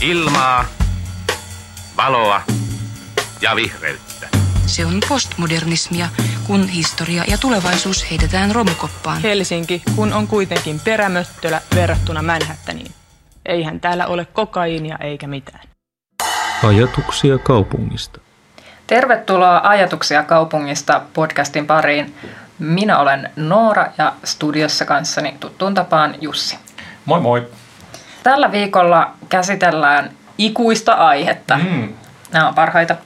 Ilmaa, valoa ja vihreyttä. Se on postmodernismia, kun historia ja tulevaisuus heitetään romukoppaan. Helsinki, kun on kuitenkin perämöttölä verrattuna Manhattaniin. Eihän täällä ole kokaiinia eikä mitään. Ajatuksia kaupungista. Tervetuloa Ajatuksia kaupungista podcastin pariin. Minä olen Noora ja studiossa kanssani tuttuun tapaan Jussi. Moi moi. Tällä viikolla käsitellään ikuista aihetta. Mm. Nämä on parhaita.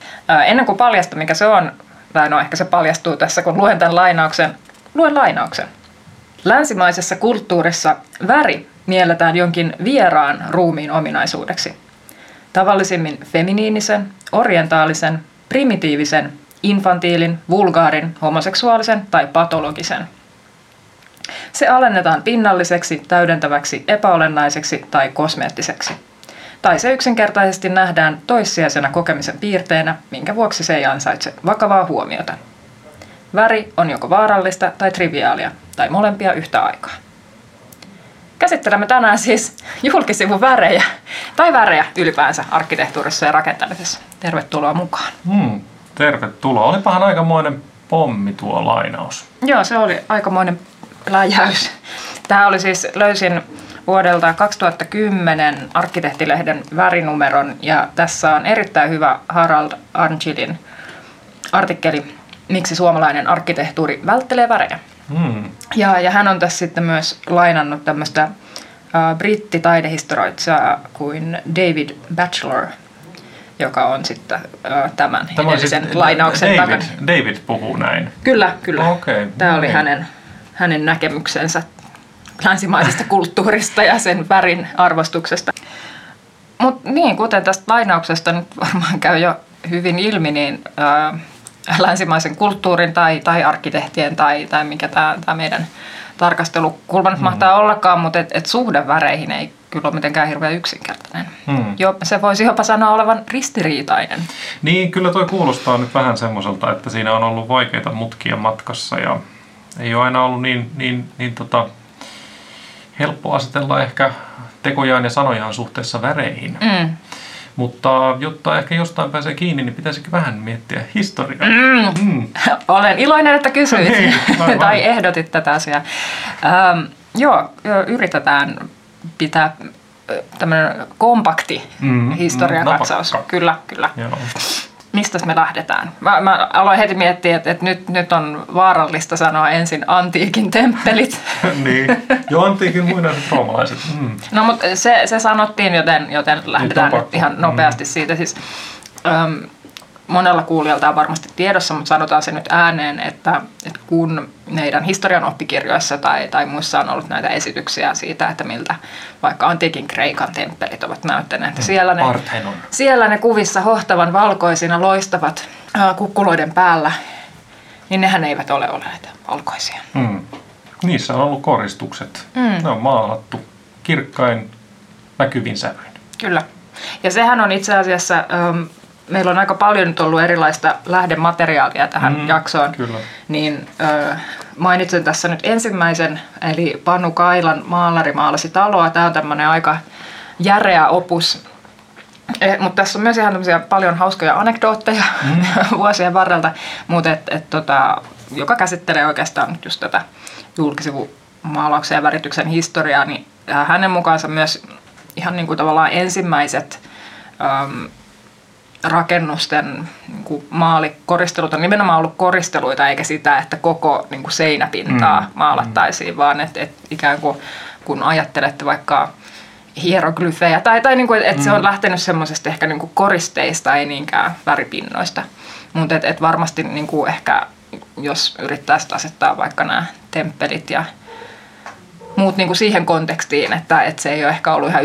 Ennen kuin paljasta, mikä se on, tai no ehkä se paljastuu tässä, kun luen tämän lainauksen. Luen lainauksen. Länsimaisessa kulttuurissa väri mielletään jonkin vieraan ruumiin ominaisuudeksi. Tavallisimmin feminiinisen, orientaalisen, primitiivisen, infantiilin, vulgaarin, homoseksuaalisen tai patologisen. Se alennetaan pinnalliseksi, täydentäväksi, epäolennaiseksi tai kosmeettiseksi. Tai se yksinkertaisesti nähdään toissijaisena kokemisen piirteenä, minkä vuoksi se ei ansaitse vakavaa huomiota. Väri on joko vaarallista tai triviaalia, tai molempia yhtä aikaa. Käsittelemme tänään siis julkisivun värejä, tai värejä ylipäänsä arkkitehtuurissa ja rakentamisessa. Tervetuloa mukaan. Mm. Tervetuloa. Olipahan aikamoinen pommi tuo lainaus. Joo, se oli aikamoinen läjäys. Tämä oli siis, löysin vuodelta 2010 arkkitehtilehden värinumeron ja tässä on erittäin hyvä Harald Arnchidin artikkeli Miksi suomalainen arkkitehtuuri välttelee värejä. Mm. Ja, ja hän on tässä sitten myös lainannut tämmöistä brittitaidehistorioitsijaa kuin David Batchelor, joka on sitten tämän Tämä edellisen siis lainauksen David, takana. David puhuu näin. Kyllä, kyllä. Okei, Tämä no oli niin. hänen, hänen näkemyksensä länsimaisesta kulttuurista ja sen värin arvostuksesta. Mutta niin, kuten tästä lainauksesta nyt varmaan käy jo hyvin ilmi, niin ää, länsimaisen kulttuurin tai, tai arkkitehtien tai, tai mikä tämä meidän tarkastelukulma nyt Mm. mahtaa ollakaan, mutta et, et suhde väreihin ei kyllä ole mitenkään hirveän yksinkertainen. Mm. Jo, se voisi jopa sanoa olevan ristiriitainen. Niin, kyllä toi kuulostaa nyt vähän semmoiselta, että siinä on ollut vaikeita mutkia matkassa ja ei ole aina ollut niin, niin, niin tota, helppo asetella ehkä tekojaan ja sanojaan suhteessa väreihin. Mm. Mutta jotta ehkä jostain pääsee kiinni, niin pitäisikö vähän miettiä historiaa? Mm. Mm. Olen iloinen, että kysyit Niin, tai ehdotit tätä asiaa. Ähm, joo, jo, yritetään pitää tämmöinen kompakti Mm, mm, katsaus. napakka. Kyllä, kyllä. Joo. Mistä me lähdetään? Mä, mä aloin heti miettiä, että, että nyt, nyt on vaarallista sanoa ensin antiikin temppelit. niin. Jo antiikin muinaiset roomalaiset. Mm. No mutta se, se sanottiin, joten, joten lähdetään on nyt ihan nopeasti siitä. Siis, äm, monella kuulijalta on varmasti tiedossa, mutta sanotaan se nyt ääneen, että, että kun meidän historian oppikirjoissa tai, tai muissa on ollut näitä esityksiä siitä, että miltä vaikka antiikin Kreikan temppelit ovat näyttäneet. Mm. Siellä, ne, Parthenon. siellä ne kuvissa hohtavan valkoisina loistavat ää, kukkuloiden päällä, niin nehän eivät ole olleet valkoisia. Mm. Niissä on ollut koristukset. Mm. Ne on maalattu kirkkain näkyvin sävyin. Kyllä. Ja sehän on itse asiassa, ähm, meillä on aika paljon nyt ollut erilaista lähdemateriaalia tähän Mm, jaksoon. kyllä. Niin äh, mainitsen tässä nyt ensimmäisen, eli Panu Kailan Maalari maalasi taloa. Tämä on tämmöinen aika järeä opus. Eh, mutta tässä on myös ihan paljon hauskoja anekdootteja mm. vuosien varrelta, mutta et, et, tota, joka käsittelee oikeastaan nyt just tätä julkisivumaalauksen ja värityksen historiaa, niin hänen mukaansa myös ihan niin kuin tavallaan ensimmäiset äm, rakennusten niin kuin maalikoristelut on nimenomaan ollut koristeluita, eikä sitä, että koko niin kuin seinäpintaa Mm, maalattaisiin, vaan että et ikään kuin kun ajattelette vaikka hieroglyfejä, tai, tai niin kuin, että se on lähtenyt semmoisesta ehkä niin kuin koristeista, ei niinkään väripinnoista. Mutta et, et varmasti niin kuin ehkä, jos yrittäisi asettaa vaikka nämä temppelit ja muut niin kuin siihen kontekstiin, että, että se ei ole ehkä ollut ihan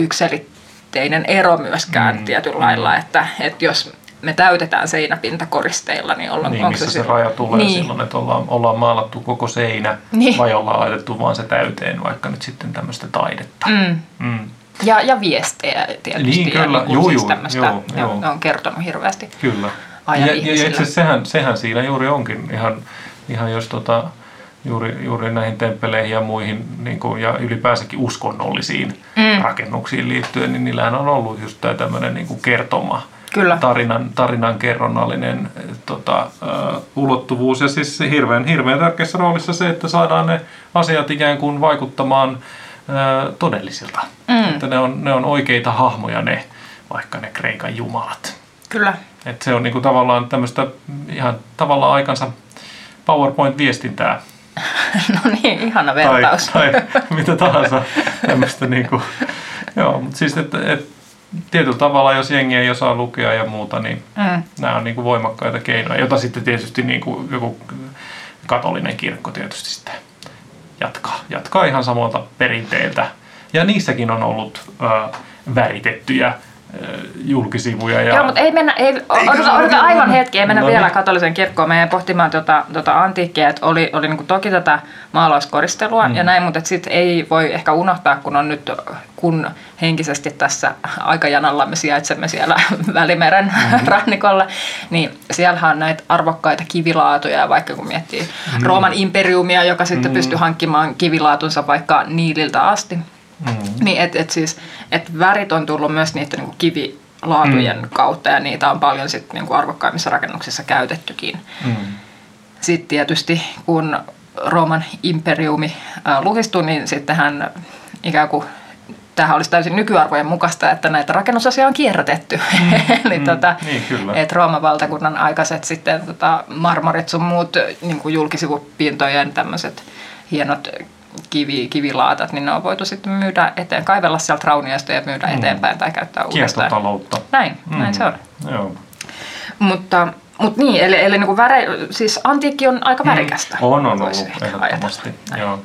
yksilitteinen ero myöskään mm, tietyllä lailla, että, että jos me täytetään seinäpinta koristeilla, niin, ollaan, Niin, missä se, silloin- raja tulee niin. silloin, että ollaan, ollaan maalattu koko seinä Niin. vai ollaan laitettu vaan se täyteen vaikka nyt sitten tämmöistä taidetta. Mm. Mm. Ja, ja viestejä tietysti. Niin, ja kyllä. niin kuin Juu, siis juu, tämmöistä, joo, ja joo. Ne on kertonut hirveästi. Kyllä. ja, ja itse asiassa sehän, sehän siinä juuri onkin ihan, ihan jos tota, juuri, juuri näihin temppeleihin ja muihin niin kuin, ja ylipäänsäkin uskonnollisiin mm. rakennuksiin liittyen, niin niillähän on ollut just tämä tämmöinen niin kuin kertoma, Kyllä. Tarinan, tarinan kerronnallinen äh, tota, uh, ulottuvuus. Ja siis hirveän, hirveän tärkeässä roolissa se, että saadaan ne asiat ikään kuin vaikuttamaan uh, todellisilta. Mm. Että ne on, ne on oikeita hahmoja ne, vaikka ne Kreikan jumalat. Kyllä. Et se on niinku tavallaan tämmöistä ihan tavallaan aikansa PowerPoint-viestintää. no niin, ihana vertaus. Tai, tai mitä tahansa tämmöistä niinku, joo, mutta siis että et, tietyllä tavalla, jos jengi ei osaa lukea ja muuta, niin mm. nämä on niinku voimakkaita keinoja, jota sitten tietysti niinku joku katolinen kirkko tietysti sitten jatkaa, jatkaa ihan samalta perinteiltä. Ja niissäkin on ollut ö, väritettyjä julkisivuja. Ja... Joo, mutta ei mennä, ei, odota, odota aivan hetki, ei mennä no, vielä niin. katoliseen kirkkoon. Meidän pohtimaan tuota, tuota antiikkia, että oli, oli niin toki tätä maalauskoristelua mm. ja näin, mutta sitten ei voi ehkä unohtaa, kun on nyt, kun henkisesti tässä aikajanalla me sijaitsemme siellä Välimeren mm. rannikolla, niin siellähän on näitä arvokkaita kivilaatuja, vaikka kun miettii mm. Rooman imperiumia, joka sitten mm. pystyi hankkimaan kivilaatunsa vaikka Niililtä asti. Mm. Niin, että et siis, et värit on tullut myös niiden niin kivilaatujen mm. kautta ja niitä on paljon sit, niin kuin arvokkaimmissa rakennuksissa käytettykin. Mm. Sitten tietysti kun Rooman imperiumi äh, luhistui, niin sittenhän ikään kuin tämähän olisi täysin nykyarvojen mukaista, että näitä rakennusasioita on kierrätetty. Mm, Eli mm, tota, niin, että Rooman valtakunnan aikaiset sitten tota, marmorit sun muut niin kuin julkisivupintojen tämmöiset hienot kivi, kivilaatat, niin ne on voitu sitten myydä eteen, kaivella sieltä raunioista ja myydä mm. eteenpäin tai käyttää uudestaan. Kiertotaloutta. Näin, mm. näin se on. Joo. Mutta, mutta niin, eli, eli niin kuin väre, siis antiikki on aika mm. värikästä. Mm. On, on ollut ehdottomasti. Joo.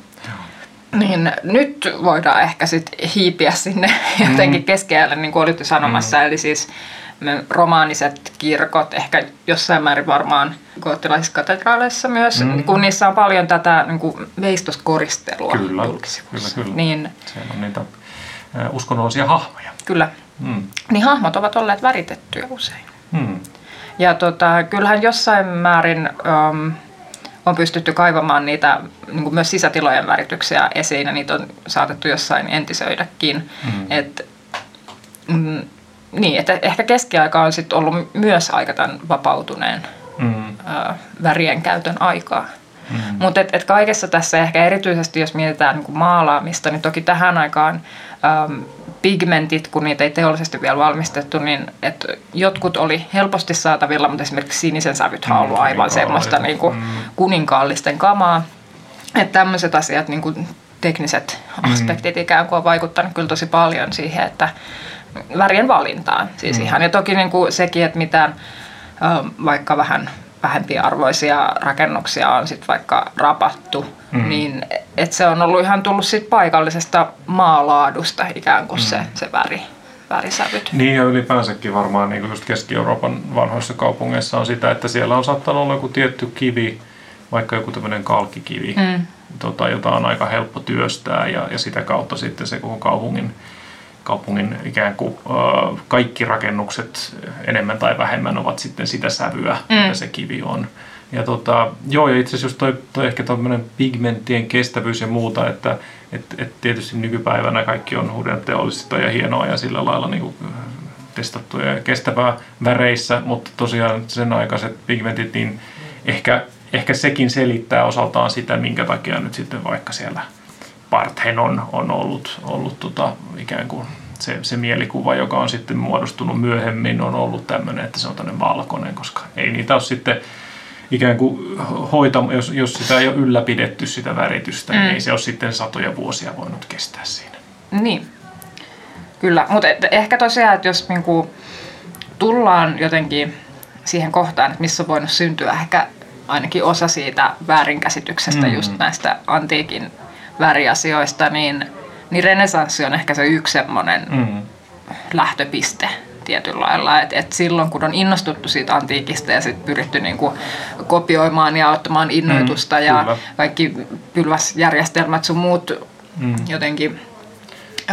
Niin nyt voidaan ehkä sitten hiipiä sinne jotenkin mm. keskelle, niin kuin olitte sanomassa, mm. eli siis romaaniset kirkot, ehkä jossain määrin varmaan goottilaisissa katedraaleissa myös, mm. kun niissä on paljon tätä niin kuin veistoskoristelua kyllä, kyllä, kyllä. Niin, Siellä on niitä uskonnollisia hahmoja. Kyllä. Mm. Niin hahmot ovat olleet väritettyjä usein. Mm. Ja tota, kyllähän jossain määrin um, on pystytty kaivamaan niitä niin kuin myös sisätilojen värityksiä esiin ja niitä on saatettu jossain entisöidäkin. Mm. Et, mm, niin, että ehkä keskiaika on sitten ollut myös aika tämän vapautuneen mm. ö, värien käytön aikaa. Mm. Mutta et, et kaikessa tässä ehkä erityisesti, jos mietitään niin maalaamista, niin toki tähän aikaan äm, pigmentit, kun niitä ei teollisesti vielä valmistettu, niin et jotkut oli helposti saatavilla, mutta esimerkiksi sinisen sävyt on ollut aivan mm, semmoista niin kuin mm. kuninkaallisten kamaa. Että tämmöiset asiat, niin kuin tekniset aspektit mm. ikään kuin on vaikuttanut kyllä tosi paljon siihen, että värien valintaan. Siis mm. ihan, ja toki niin kuin sekin, että mitä vaikka vähän vähempiarvoisia rakennuksia on sitten vaikka rapattu, mm. niin että se on ollut ihan tullut sit paikallisesta maalaadusta ikään kuin mm. se, se väri värisävyt. Niin ja ylipäänsäkin varmaan niin just Keski-Euroopan vanhoissa kaupungeissa on sitä, että siellä on saattanut olla joku tietty kivi, vaikka joku tämmöinen kalkkikivi, mm. tota, jota on aika helppo työstää ja, ja sitä kautta sitten se koko kaupungin kaupungin ikään kuin kaikki rakennukset enemmän tai vähemmän ovat sitten sitä sävyä, mm. mitä se kivi on. Ja tota, joo, ja itse asiassa toi, toi ehkä tämmöinen pigmenttien kestävyys ja muuta, että et, et tietysti nykypäivänä kaikki on uuden teollista ja hienoa ja sillä lailla niin kuin testattuja ja kestävää väreissä, mutta tosiaan sen aikaiset pigmentit, niin ehkä, ehkä sekin selittää osaltaan sitä, minkä takia nyt sitten vaikka siellä – Parthenon on ollut, ollut tota, ikään kuin se, se mielikuva, joka on sitten muodostunut myöhemmin, on ollut tämmöinen, että se on tämmöinen valkoinen, koska ei niitä ole sitten ikään kuin hoita, jos, jos sitä ei ole ylläpidetty sitä väritystä, niin mm. niin ei se ole sitten satoja vuosia voinut kestää siinä. Niin, kyllä. Mutta ehkä tosiaan, että jos niinku tullaan jotenkin siihen kohtaan, että missä on voinut syntyä ehkä ainakin osa siitä väärinkäsityksestä mm. just näistä antiikin väriasioista, niin, niin renesanssi on ehkä se yksi semmoinen mm. lähtöpiste tietyllä lailla. Et, et silloin kun on innostuttu siitä antiikista ja sit pyritty niinku kopioimaan ja ottamaan innoitusta mm, ja kyllä. kaikki pylväsjärjestelmät sun muut mm. jotenkin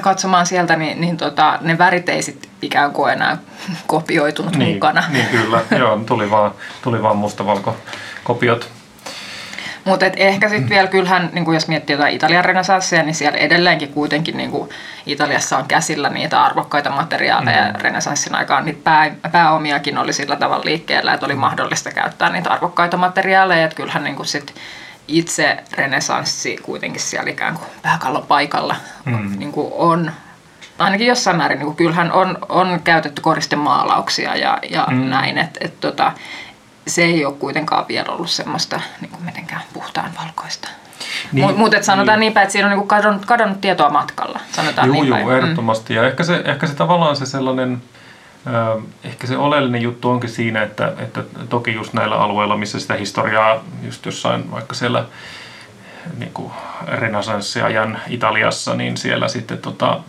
katsomaan sieltä, niin, niin tota, ne värit ei sit ikään kuin enää kopioitunut niin, mukana. Niin kyllä, joo, tuli vaan, tuli vaan mustavalko kopiot Mutta ehkä sitten vielä kyllähän, niin jos miettii jotain Italian renesanssia, niin siellä edelleenkin kuitenkin niin kuin Italiassa on käsillä niitä arvokkaita materiaaleja. Mm. Renesanssin aikaan niitä pää, pääomiakin oli sillä tavalla liikkeellä, että oli mahdollista käyttää niitä arvokkaita materiaaleja. Että kyllähän niin kuin sit itse renesanssi kuitenkin siellä ikään kuin pääkallon paikalla mm. niin kuin on ainakin jossain määrin, niin kuin kyllähän on, on käytetty koristemaalauksia ja, ja mm. näin, että et, tota, se ei ole kuitenkaan vielä ollut semmoista niin kuin mitenkään puhtaan valkoista. Niin, Mutta mut, sanotaan niin. niin päin, että siinä on niin kadonnut, kadonnut tietoa matkalla. Sanotaan joo, niin joo, ehdottomasti. Mm. Ja ehkä se, ehkä se tavallaan se sellainen, äh, ehkä se oleellinen juttu onkin siinä, että, että toki just näillä alueilla, missä sitä historiaa just jossain vaikka siellä niin kuin renesanssiajan Italiassa, niin siellä sitten tota,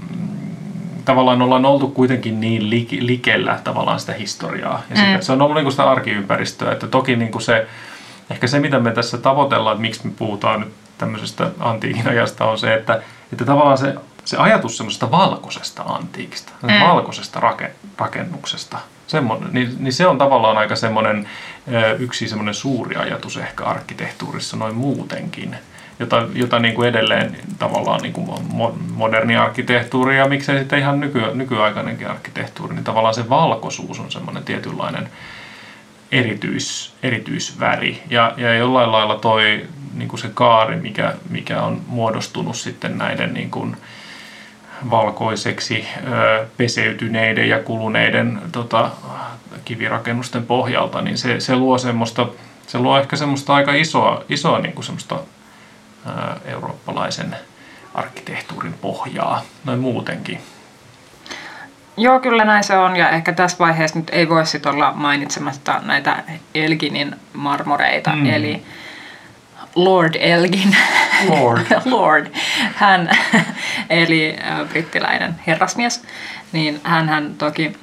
tavallaan ollaan oltu kuitenkin niin likellä tavallaan sitä historiaa. Ja mm. se on ollut niin kuin sitä arkiympäristöä, että toki niin kuin se, ehkä se mitä me tässä tavoitellaan, että miksi me puhutaan nyt tämmöisestä antiikin ajasta on se, että, että tavallaan se, se ajatus semmoisesta valkoisesta antiikista, mm. valkoisesta rakennuksesta, semmoinen, niin, niin se on tavallaan aika semmoinen yksi semmoinen suuri ajatus ehkä arkkitehtuurissa noin muutenkin jota, jota niin kuin edelleen tavallaan niin kuin moderni arkkitehtuuri ja miksei sitten ihan nyky, nykyaikainenkin arkkitehtuuri, niin tavallaan se valkoisuus on semmoinen tietynlainen erityis, erityisväri. Ja, ja jollain lailla toi niin kuin se kaari, mikä, mikä on muodostunut sitten näiden niin kuin valkoiseksi ö, peseytyneiden ja kuluneiden tota, kivirakennusten pohjalta, niin se, se luo semmoista, se luo ehkä semmoista aika isoa, isoa niin kuin semmoista eurooppalaisen arkkitehtuurin pohjaa noin muutenkin. Joo, kyllä näin se on. Ja ehkä tässä vaiheessa nyt ei voi sitten olla mainitsematta näitä Elginin marmoreita. Mm. Eli Lord Elgin, Lord, Lord hän, eli brittiläinen herrasmies, niin hän, hän toki,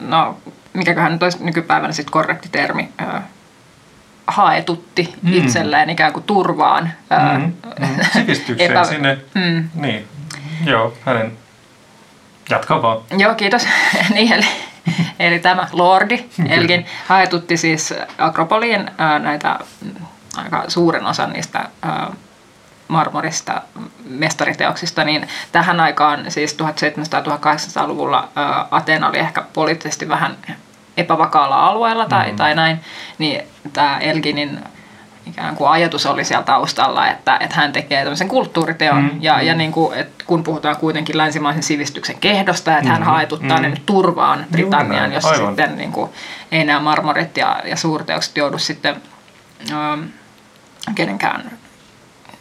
no mikäköhän nyt olisi nykypäivänä sitten korrekti termi, haetutti mm. itselleen ikään kuin turvaan. Mm. Mm. Sivistykseen epä... sinne. Mm. Niin. Joo, hänen Jatka vaan. Joo, kiitos. niin, eli, eli tämä Lordi Elgin haetutti siis Akropoliin ää, näitä aika suuren osan niistä ää, marmorista mestariteoksista, niin tähän aikaan, siis 1700-1800-luvulla Atena oli ehkä poliittisesti vähän epävakaalla alueella tai, mm. tai näin, niin tämä Elginin ikään kuin ajatus oli siellä taustalla, että, että hän tekee tämmöisen kulttuuriteon. Mm, ja, mm. ja niin kuin, että kun puhutaan kuitenkin länsimaisen sivistyksen kehdosta, että hän mm, haetuttaa mm. ne nyt turvaan Britanniaan, jossa Aivan. sitten niin kuin, ei nämä marmorit ja, ja suurteokset joudu sitten ähm, kenenkään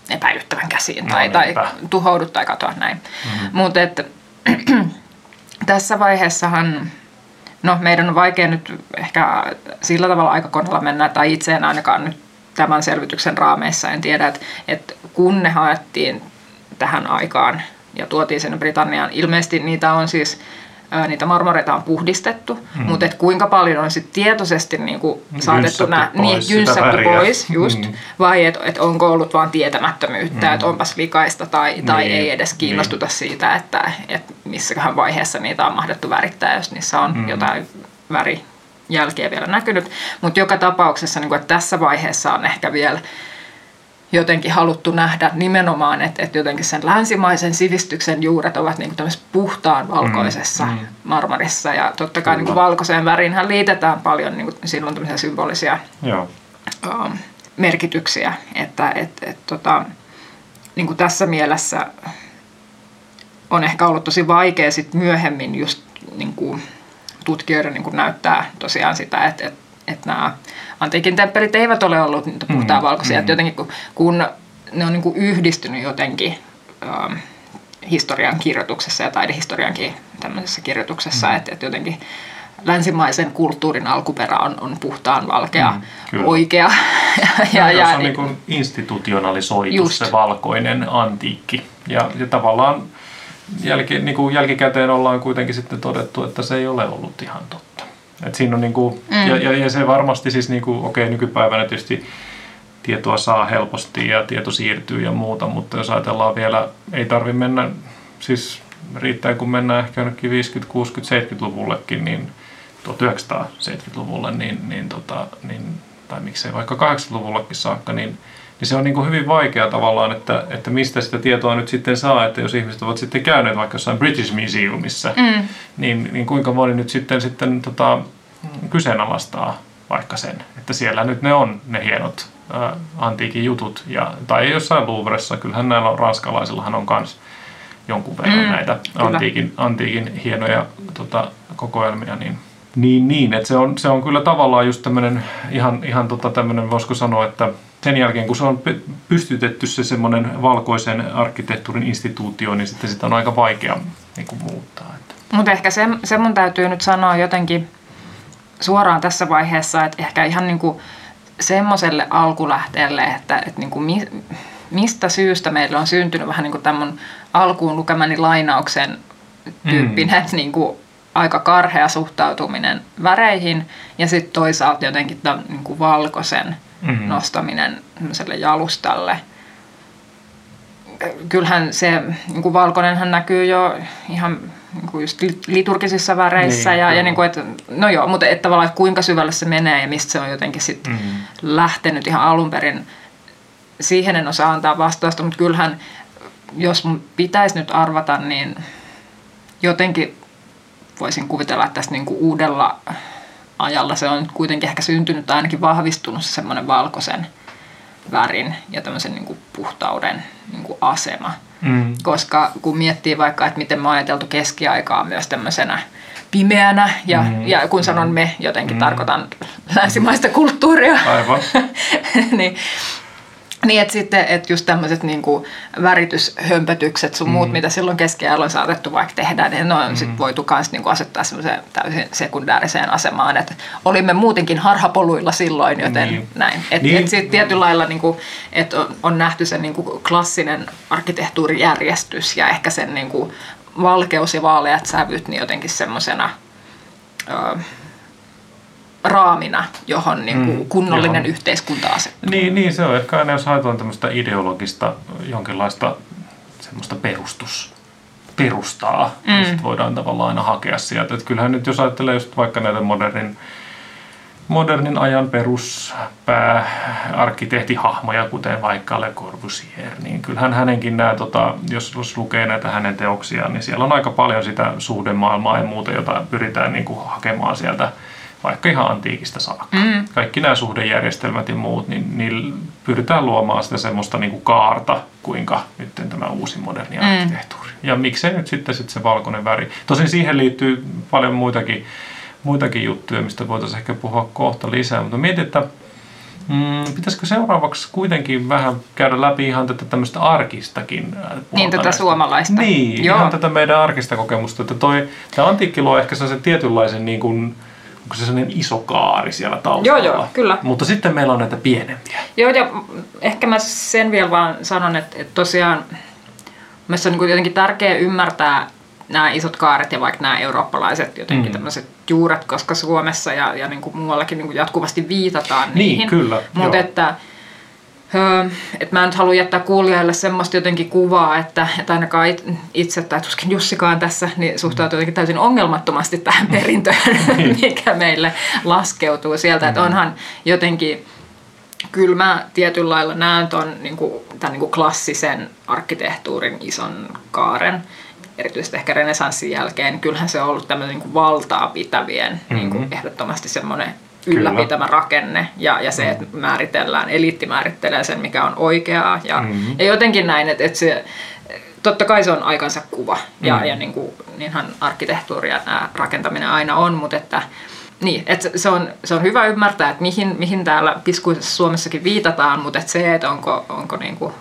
epäilyttävän käsiin no, tai, tai tuhoudu tai katoa näin. Mm-hmm. Mutta tässä vaiheessahan No meidän on vaikea nyt ehkä sillä tavalla aikakohdalla mennä, tai itse en ainakaan nyt tämän selvityksen raameissa, en tiedä, että, että kun ne haettiin tähän aikaan ja tuotiin sinne Britanniaan, ilmeisesti niitä on siis niitä marmoreita on puhdistettu, mm. mutta et kuinka paljon on sit tietoisesti niinku saatettu nää, niin, jynsätty pois, just, mm. vai että et onko ollut vain tietämättömyyttä, mm. että onpas likaista tai, tai niin. ei edes kiinnostuta niin. siitä, että et missäköhän vaiheessa niitä on mahdettu värittää, jos niissä on mm. jotain värijälkeä vielä näkynyt. Mutta joka tapauksessa, niin kuin, että tässä vaiheessa on ehkä vielä jotenkin haluttu nähdä nimenomaan, että, että jotenkin sen länsimaisen sivistyksen juuret ovat niin tämmöisessä puhtaan valkoisessa mm, mm. marmorissa. Ja totta kai niin kuin valkoiseen väriinhän liitetään paljon niin kuin silloin tämmöisiä symbolisia Joo. Um, merkityksiä. Että et, et, tota, niin kuin tässä mielessä on ehkä ollut tosi vaikea sit myöhemmin just niin kuin tutkijoiden niin kuin näyttää tosiaan sitä, että, että, että nämä antiikin temppelit eivät ole ollut niitä puhtaan mm, valkoisia. Mm. jotenkin kun, kun ne on niin kuin yhdistynyt jotenkin ähm, historian kirjoituksessa ja taidehistoriankin tämmöisessä kirjoituksessa, mm. että, että jotenkin länsimaisen kulttuurin alkuperä on, on puhtaan valkea, mm, oikea. ja, ja, ja, on niin kuin institutionalisoitu just. se valkoinen antiikki. Ja, ja tavallaan jälki, niin kuin jälkikäteen ollaan kuitenkin sitten todettu, että se ei ole ollut ihan totta. Et siinä on niin kuin, mm. ja, ja, ja se varmasti siis, niin kuin, okei nykypäivänä tietysti tietoa saa helposti ja tieto siirtyy ja muuta, mutta jos ajatellaan vielä, ei tarvi mennä, siis riittää kun mennään ehkä jonnekin 50, 60, 70-luvullekin, niin 1970-luvulle, niin, niin, tota, niin, tai miksei vaikka 80-luvullekin saakka, niin niin se on niin kuin hyvin vaikea tavallaan, että, että mistä sitä tietoa nyt sitten saa, että jos ihmiset ovat sitten käyneet vaikka jossain British Museumissa, mm. niin, niin kuinka moni nyt sitten, sitten tota, kyseenalaistaa vaikka sen, että siellä nyt ne on ne hienot ä, antiikin jutut, ja, tai jossain Louvressa, kyllähän näillä ranskalaisillahan on myös jonkun verran mm, näitä antiikin, antiikin hienoja tota, kokoelmia, niin niin, niin että se on, se on kyllä tavallaan just tämmöinen ihan, ihan tota tämmöinen, voisiko sanoa, että sen jälkeen kun se on pystytetty se semmoinen valkoisen arkkitehtuurin instituutio, niin sitten sitä on aika vaikea niin kuin muuttaa. Mutta ehkä se, se mun täytyy nyt sanoa jotenkin suoraan tässä vaiheessa, että ehkä ihan niin kuin semmoiselle alkulähteelle, että, että niin kuin mi, mistä syystä meillä on syntynyt vähän niin kuin tämän alkuun lukemani lainauksen tyyppinen mm. niin kuin aika karhea suhtautuminen väreihin ja sitten toisaalta jotenkin tämän niin kuin valkoisen mm-hmm. nostaminen jalustalle. Kyllähän se niin kuin valkoinenhan näkyy jo ihan niin kuin just liturgisissa väreissä niin, ja, ja niin kuin, että, no joo, mutta että tavallaan että kuinka syvälle se menee ja mistä se on jotenkin sitten mm-hmm. lähtenyt ihan alun perin. Siihen en osaa antaa vastausta, mutta kyllähän jos mun pitäisi nyt arvata, niin jotenkin voisin kuvitella, että tästä niin kuin uudella ajalla se on kuitenkin ehkä syntynyt tai ainakin vahvistunut se semmoinen valkoisen värin ja tämmöisen niin kuin puhtauden niin kuin asema. Mm. Koska kun miettii vaikka, että miten me on ajateltu keskiaikaa myös tämmöisenä pimeänä, ja, mm. ja kun sanon me, jotenkin mm. tarkoitan länsimaista kulttuuria, Aivan. niin niin, että sitten, että just tämmöiset niin värityshömpötykset sun muut, mm. mitä silloin keskiajalla on saatettu vaikka tehdä, niin ne on mm. sitten voitu myös niin asettaa semmoiseen täysin sekundääriseen asemaan, että olimme muutenkin harhapoluilla silloin, joten niin. näin. Että niin. et sitten tietyllä lailla, niin kuin, että on, on nähty se niin kuin klassinen arkkitehtuurijärjestys ja ehkä sen niin kuin valkeus ja vaaleat sävyt niin jotenkin semmoisena raamina, johon niin kuin mm, kunnollinen johon. yhteiskunta asettuu. Niin, niin, se on ehkä aina, jos haetaan tämmöistä ideologista jonkinlaista semmoista perustus, perustaa, niin mm. niin sitten voidaan tavallaan aina hakea sieltä. Että kyllähän nyt, jos ajattelee just vaikka näitä modernin, modernin ajan peruspääarkkitehtihahmoja, kuten vaikka Le Corbusier, niin kyllähän hänenkin nämä, tota, jos, jos lukee näitä hänen teoksiaan, niin siellä on aika paljon sitä suhdemaailmaa ja muuta, jota pyritään niin kuin hakemaan sieltä vaikka ihan antiikista saakka. Mm. Kaikki nämä suhdejärjestelmät ja muut, niin niillä pyritään luomaan sitä semmoista niin kuin kaarta, kuinka nyt tämä uusi moderni mm. arkkitehtuuri. Ja miksei nyt sitten sit se valkoinen väri. Tosin siihen liittyy paljon muitakin, muitakin juttuja, mistä voitaisiin ehkä puhua kohta lisää. Mutta mietin, että Mm, pitäisikö seuraavaksi kuitenkin vähän käydä läpi ihan tätä tämmöistä arkistakin? Niin, tätä suomalaista. Niin, Joo. ihan tätä meidän arkista kokemusta. Että toi, tämä antiikki luo ehkä sen tietynlaisen niin kuin, onko se sellainen iso kaari siellä taustalla. Joo, joo, kyllä. Mutta sitten meillä on näitä pienempiä. Joo, ja ehkä mä sen vielä vaan sanon, että, että tosiaan mielestäni on niin jotenkin tärkeää ymmärtää nämä isot kaaret ja vaikka nämä eurooppalaiset jotenkin mm. tämmöiset juuret, koska Suomessa ja, ja niin kuin muuallakin niin kuin jatkuvasti viitataan niin, niihin. kyllä. Mutta että Öö, et mä en halua jättää kuulijoille semmoista jotenkin kuvaa, että, että ainakaan itse tai tuskin Jussikaan tässä niin suhtautuu jotenkin täysin ongelmattomasti tähän perintöön, niin. mikä meille laskeutuu sieltä. Että mm. onhan jotenkin, kyllä mä tietyllä lailla näen ton, niin kuin, tämän niin kuin klassisen arkkitehtuurin ison kaaren, erityisesti ehkä renesanssin jälkeen, kyllähän se on ollut tämmöinen niin valtaa pitävien mm-hmm. niin kuin ehdottomasti semmoinen ylläpitämä Kyllä. rakenne ja, ja se, että määritellään, eliitti määrittelee sen, mikä on oikeaa ja, mm-hmm. ja jotenkin näin, että, että se, totta kai se on aikansa kuva ja, mm. ja niin kuin, niinhän arkkitehtuuri ja nämä rakentaminen aina on, mutta että niin, että se on, se on hyvä ymmärtää, että mihin, mihin täällä piskuisessa Suomessakin viitataan, mutta että se, että onko, onko niin kuin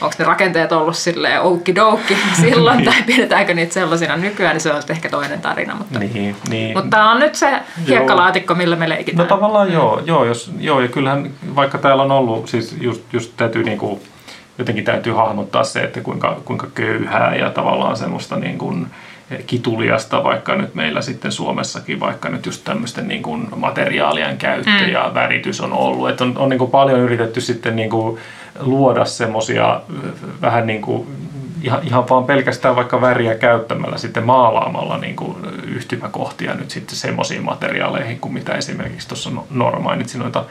onko ne rakenteet ollut silleen oukkidoukki silloin, tai pidetäänkö niitä sellaisina nykyään, niin se on ehkä toinen tarina. Mutta, niin, niin. mutta tämä on nyt se hiekkalaatikko, millä me leikitään. No tavallaan joo, joo, jos, joo ja kyllähän vaikka täällä on ollut, siis just, just täytyy niinku, jotenkin täytyy hahmottaa se, että kuinka, kuinka köyhää ja tavallaan semmoista niin kuin, kituliasta, vaikka nyt meillä sitten Suomessakin, vaikka nyt just tämmöisten niin kuin materiaalien käyttö mm. ja väritys on ollut. Että on, on niin kuin paljon yritetty sitten niin kuin luoda semmoisia vähän niin kuin ihan, ihan vaan pelkästään vaikka väriä käyttämällä sitten maalaamalla niin kuin yhtymäkohtia nyt sitten semmoisiin materiaaleihin kuin mitä esimerkiksi tuossa Nora mainitsi noita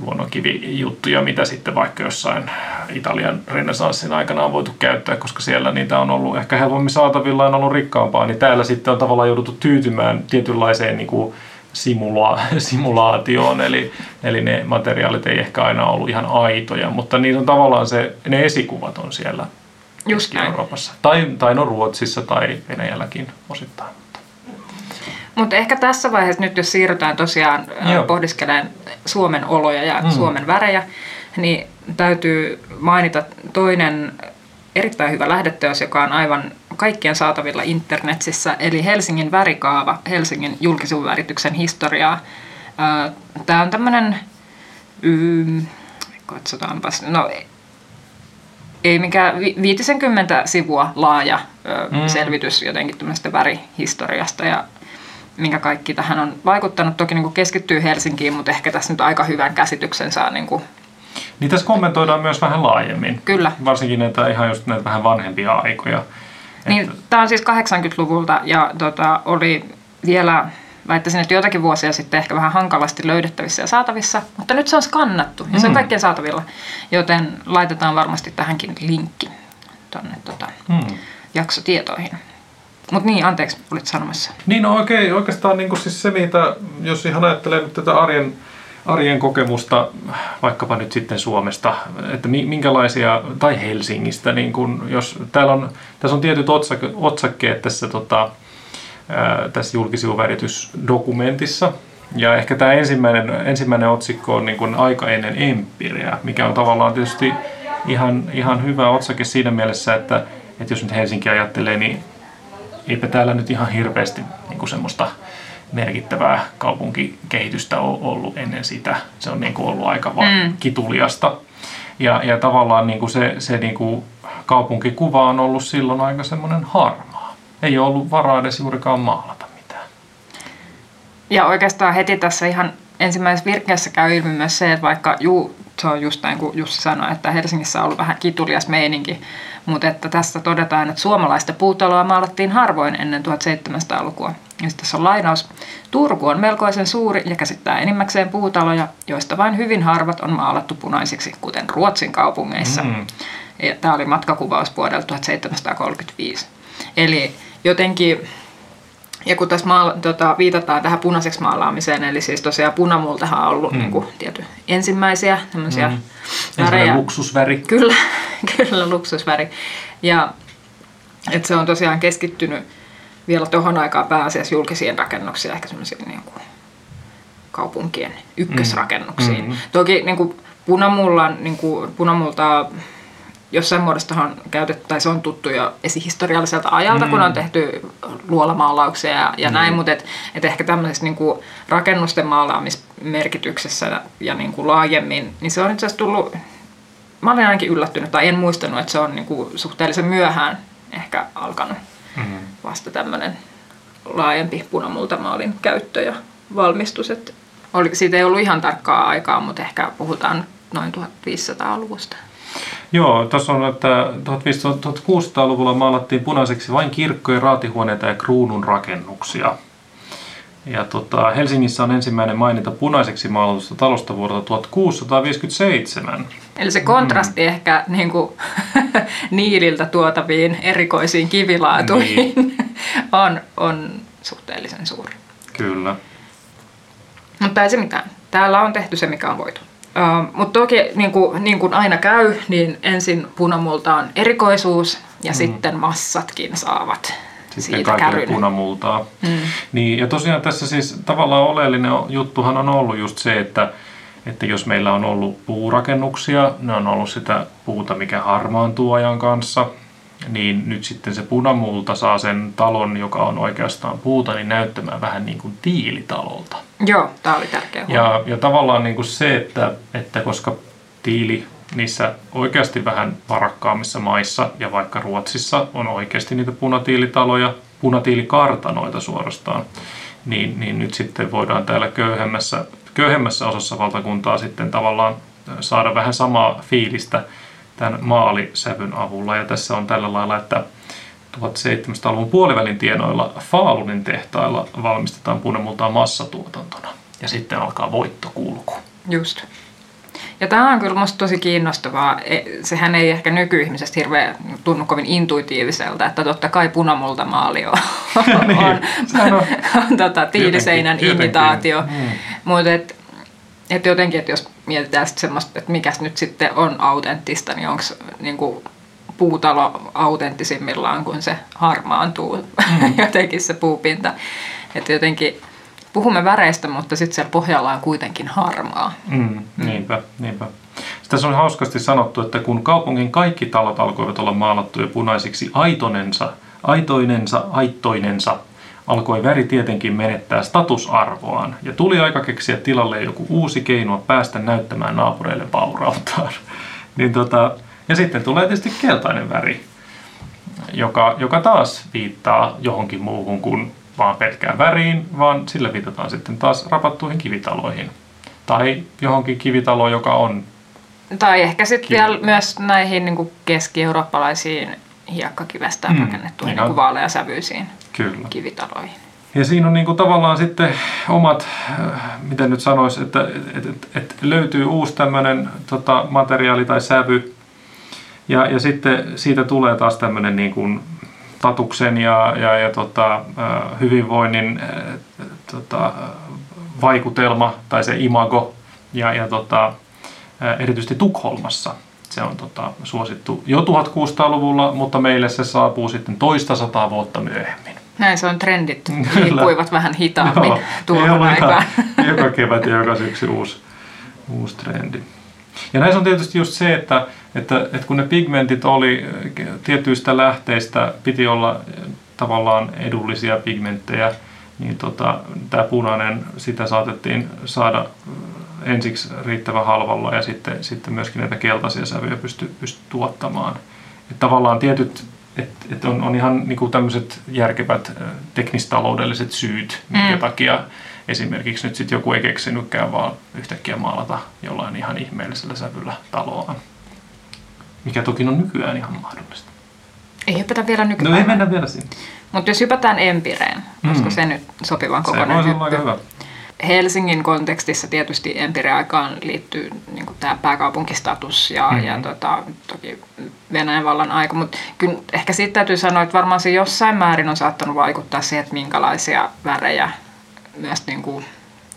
luonnonkivijuttuja, mitä sitten vaikka jossain Italian renessanssin aikana on voitu käyttää, koska siellä niitä on ollut ehkä helpommin saatavilla ja on ollut rikkaampaa, niin täällä sitten on tavallaan jouduttu tyytymään tietynlaiseen niin kuin simula- simulaatioon, eli, eli ne materiaalit ei ehkä aina ollut ihan aitoja, mutta niitä on tavallaan se, ne esikuvat on siellä Just. Euroopassa. Tai, tai no Ruotsissa tai Venäjälläkin osittain. Mutta ehkä tässä vaiheessa nyt, jos siirrytään tosiaan. Joo. pohdiskelemaan Suomen oloja ja mm. Suomen värejä, niin täytyy mainita toinen erittäin hyvä lähdeteos, joka on aivan kaikkien saatavilla internetissä, eli Helsingin värikaava, Helsingin julkisivun värityksen historiaa. Tämä on tämmöinen, mm, katsotaanpas, no ei mikään vi- 50 sivua laaja Mm. selvitys jotenkin tämmöisestä värihistoriasta ja minkä kaikki tähän on vaikuttanut. Toki niin kuin keskittyy Helsinkiin, mutta ehkä tässä nyt aika hyvän käsityksen saa. Niin kuin, Niin tässä kommentoidaan myös vähän laajemmin. Kyllä. Varsinkin näitä ihan just näitä vähän vanhempia aikoja. niin, tämä on siis 80-luvulta ja tota, oli vielä, väittäisin, että joitakin vuosia sitten ehkä vähän hankalasti löydettävissä ja saatavissa, mutta nyt se on skannattu ja se on Mm. kaikkien saatavilla, joten laitetaan varmasti tähänkin linkki tuonne tota, Hmm. jaksotietoihin. Mutta niin, anteeksi, olit sanomassa. Niin no oikein, oikeastaan niin kuin siis se, mitä, jos ihan ajattelee nyt tätä arjen, arjen kokemusta, vaikkapa nyt sitten Suomesta, että mi- minkälaisia, tai Helsingistä, niin kuin jos täällä on, tässä on tietyt otsak- otsakkeet tässä, tota, tässä julkisivuväritysdokumentissa, ja ehkä tämä ensimmäinen, ensimmäinen otsikko on niin kuin aika ennen empiriä, mikä on tavallaan tietysti ihan, ihan hyvä otsake siinä mielessä, että, että jos nyt Helsinki ajattelee, niin eipä täällä nyt ihan hirveästi niin semmoista merkittävää kaupunkikehitystä ole ollut ennen sitä. Se on niin kuin ollut aika vaan Mm. kituliasta. Ja, ja tavallaan niin kuin se, se niin kuin kaupunkikuva on ollut silloin aika semmoinen harmaa. Ei ole ollut varaa edes juurikaan maalata mitään. Ja oikeastaan heti tässä ihan ensimmäisessä virkkeessä käy ilmi myös se, että vaikka juu, se on just näin kuin Jussi sanoi, että Helsingissä on ollut vähän kitulias meininki, mutta että tässä todetaan, että suomalaista puutaloa maalattiin harvoin ennen 1700-lukua. Ja sitten tässä on lainaus. Turku on melkoisen suuri ja käsittää enimmäkseen puutaloja, joista vain hyvin harvat on maalattu punaisiksi, kuten Ruotsin kaupungeissa. Mm. Ja tämä oli matkakuvaus vuodelta 1735. Eli jotenkin ja kun tässä maala, tota, viitataan tähän punaiseksi maalaamiseen, eli siis tosiaan punamultahan on ollut mm. niin kuin, tiety, ensimmäisiä tämmöisiä mm. Värejä. luksusväri. Kyllä, kyllä luksusväri. Ja että se on tosiaan keskittynyt vielä tuohon aikaan pääasiassa julkisiin rakennuksiin, ehkä semmoisiin niin kuin kaupunkien ykkösrakennuksiin. Mm. Toki niin kuin punamullan, niin kuin punamultaa jossain muodostahan tai se on tuttu jo esihistorialliselta ajalta, mm. kun on tehty luolamaalauksia ja, ja mm. näin, mutta et, et ehkä tämmöisessä niin kuin rakennusten maalaamismerkityksessä ja, ja niin kuin laajemmin, niin se on itse asiassa tullut, mä olin ainakin yllättynyt, tai en muistanut, että se on niin kuin suhteellisen myöhään ehkä alkanut Mm. vasta tämmöinen laajempi punamultamaalin käyttö ja valmistus. Että oli, siitä ei ollut ihan tarkkaa aikaa, mutta ehkä puhutaan noin 1500-luvusta. Joo, tässä on, että 1500-1600-luvulla maalattiin punaiseksi vain kirkkojen, raatihuoneita ja kruunun rakennuksia. Ja tota, Helsingissä on ensimmäinen maininta punaiseksi maalatusta talosta vuodelta 1657. Eli se kontrasti mm. ehkä niin kuin, niililtä tuotaviin erikoisiin kivilaatuihin niin. on, on suhteellisen suuri. Kyllä. Mutta ei se mitään. Täällä on tehty se, mikä on voitu. Uh, Mutta toki niin kuin, niin kuin aina käy, niin ensin punamulta on erikoisuus ja mm. sitten massatkin saavat Sitten siitä kaikille punamultaa. Mm. Niin, ja tosiaan tässä siis tavallaan oleellinen juttuhan on ollut just se, että, että jos meillä on ollut puurakennuksia, ne on ollut sitä puuta, mikä harmaantuu ajan kanssa, niin nyt sitten se punamulta saa sen talon, joka on oikeastaan puuta, niin näyttämään vähän niin kuin tiilitalolta. Joo, tämä oli tärkeä huomio. Ja, ja tavallaan niin kuin se, että, että koska tiili niissä oikeasti vähän varakkaammissa maissa ja vaikka Ruotsissa on oikeasti niitä punatiilitaloja, punatiilikartanoita suorastaan, niin, niin nyt sitten voidaan täällä köyhemmässä, köyhemmässä osassa valtakuntaa sitten tavallaan saada vähän samaa fiilistä tämän maalisävyn avulla. Ja tässä on tällä lailla, että 1700-luvun puolivälin tienoilla Faalunin tehtailla valmistetaan punamultaa massatuotantona. Ja sitten alkaa voittokulku. Just. Ja tämä on kyllä musta tosi kiinnostavaa. E- Sehän ei ehkä nykyihmisestä hirveän tunnu kovin intuitiiviselta, että totta kai punamultamaali on, Niin, on, on- on tota, tiiliseinän imitaatio. Mm. Mutta et, et jotenkin, että jos mietitään sit semmoista, että mikäs nyt sitten on autenttista, niin onko niinku puutalo autenttisimmillaan, kun se harmaantuu mm. jotenkin se puupinta. Että jotenkin puhumme väreistä, mutta sitten siellä pohjalla on kuitenkin harmaa. Mm, niinpä, niinpä. Sitten tässä on hauskasti sanottu, että kun kaupungin kaikki talot alkoivat olla maalattuja punaisiksi aitonensa, aitoinensa, aittoinensa, alkoi väri tietenkin menettää statusarvoaan ja tuli aika keksiä tilalle joku uusi keino päästä näyttämään naapureille vaurauttaan. niin tota, ja sitten tulee tietysti keltainen väri, joka, joka taas viittaa johonkin muuhun kuin vaan pelkkään väriin, vaan sillä viitataan sitten taas rapattuihin kivitaloihin. Tai johonkin kivitaloon, joka on Tai ehkä sitten vielä myös näihin niin keski-eurooppalaisiin hiekkakivestä Mm, rakennettuihin niin vaaleasävyisiin kyllä. kivitaloihin. Ja siinä on niinku tavallaan sitten omat, äh, miten nyt sanoisi, että et, et, et löytyy uusi tämmöinen tota, materiaali tai sävy. Ja, ja sitten siitä tulee taas tämmöinen niin kuin tatuksen ja, ja, ja tota, äh, hyvinvoinnin äh, tota, vaikutelma tai se imago. Ja, ja tota, erityisesti Tukholmassa se on tota, suosittu jo 1600-luvulla, mutta meille se saapuu sitten toista sataa vuotta myöhemmin. Näin se on trendit liikkuivat vähän hitaammin Joo, tuohon aikaan. joka kevät ja joka syksy uusi, uusi trendi. Ja näissä on tietysti just se, että, että, että kun ne pigmentit oli tietyistä lähteistä, piti olla äh, tavallaan edullisia pigmenttejä, niin tota, tämä punainen, sitä saatettiin saada äh, ensiksi riittävän halvalla ja sitten, sitten myöskin näitä keltaisia sävyjä pysty, pysty tuottamaan. Et tavallaan tietyt, että et on, on ihan niinku tämmöiset järkevät teknistaloudelliset syyt, minkä Mm. takia esimerkiksi nyt sitten joku ei keksinytkään vaan yhtäkkiä maalata jollain ihan ihmeellisellä sävyllä taloaan. Mikä toki on nykyään ihan mahdollista. Ei hypätä vielä No nykypäivänä. ei mennä vielä sinne. Mutta jos hypätään Empireen, olisiko Mm. se nyt sopivan Se kokoinen voisi olla aika hyvä. Helsingin kontekstissa tietysti Empire-aikaan liittyy niin tämä pääkaupunkistatus ja, Mhm. ja tota, toki Venäjän vallan aika, mutta kyllä ehkä siitä täytyy sanoa, että varmaan se jossain määrin on saattanut vaikuttaa siihen, että minkälaisia värejä myös niin kuin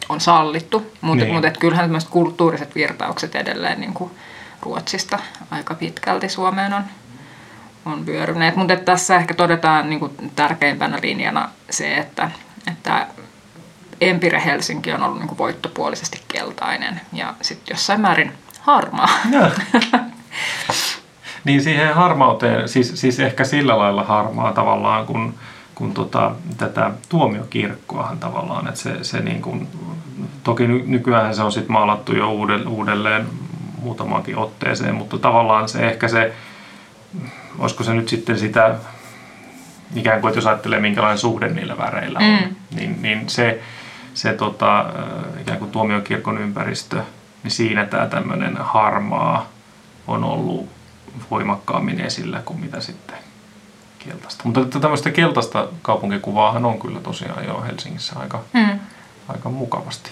on sallittu, mutta Niin. mut kyllähän tämmöiset kulttuuriset virtaukset edelleen niin kuin Ruotsista aika pitkälti Suomeen on, on vyöryneet. Mutta tässä ehkä todetaan niin kuin tärkeimpänä linjana se, että, että Empire Helsinki on ollut niin kuin voittopuolisesti keltainen ja sitten jossain määrin harmaa. Niin siihen harmauteen, siis, siis ehkä sillä lailla harmaa tavallaan, kun, kun tota, tätä tuomiokirkkoahan tavallaan, että se, se niin kuin, toki ny, nykyään se on sitten maalattu jo uudelleen, uudelleen muutamaankin otteeseen, mutta tavallaan se ehkä se, olisiko se nyt sitten sitä, ikään kuin, että jos ajattelee minkälainen suhde niillä väreillä on, Mm. niin, niin se, se tota, ikään kuin tuomiokirkon ympäristö, niin siinä tämä tämmöinen harmaa on ollut voimakkaammin esillä kuin mitä sitten keltaista. Mutta tämmöistä keltaista kaupunkikuvaahan on kyllä tosiaan jo Helsingissä aika, Mm. aika mukavasti.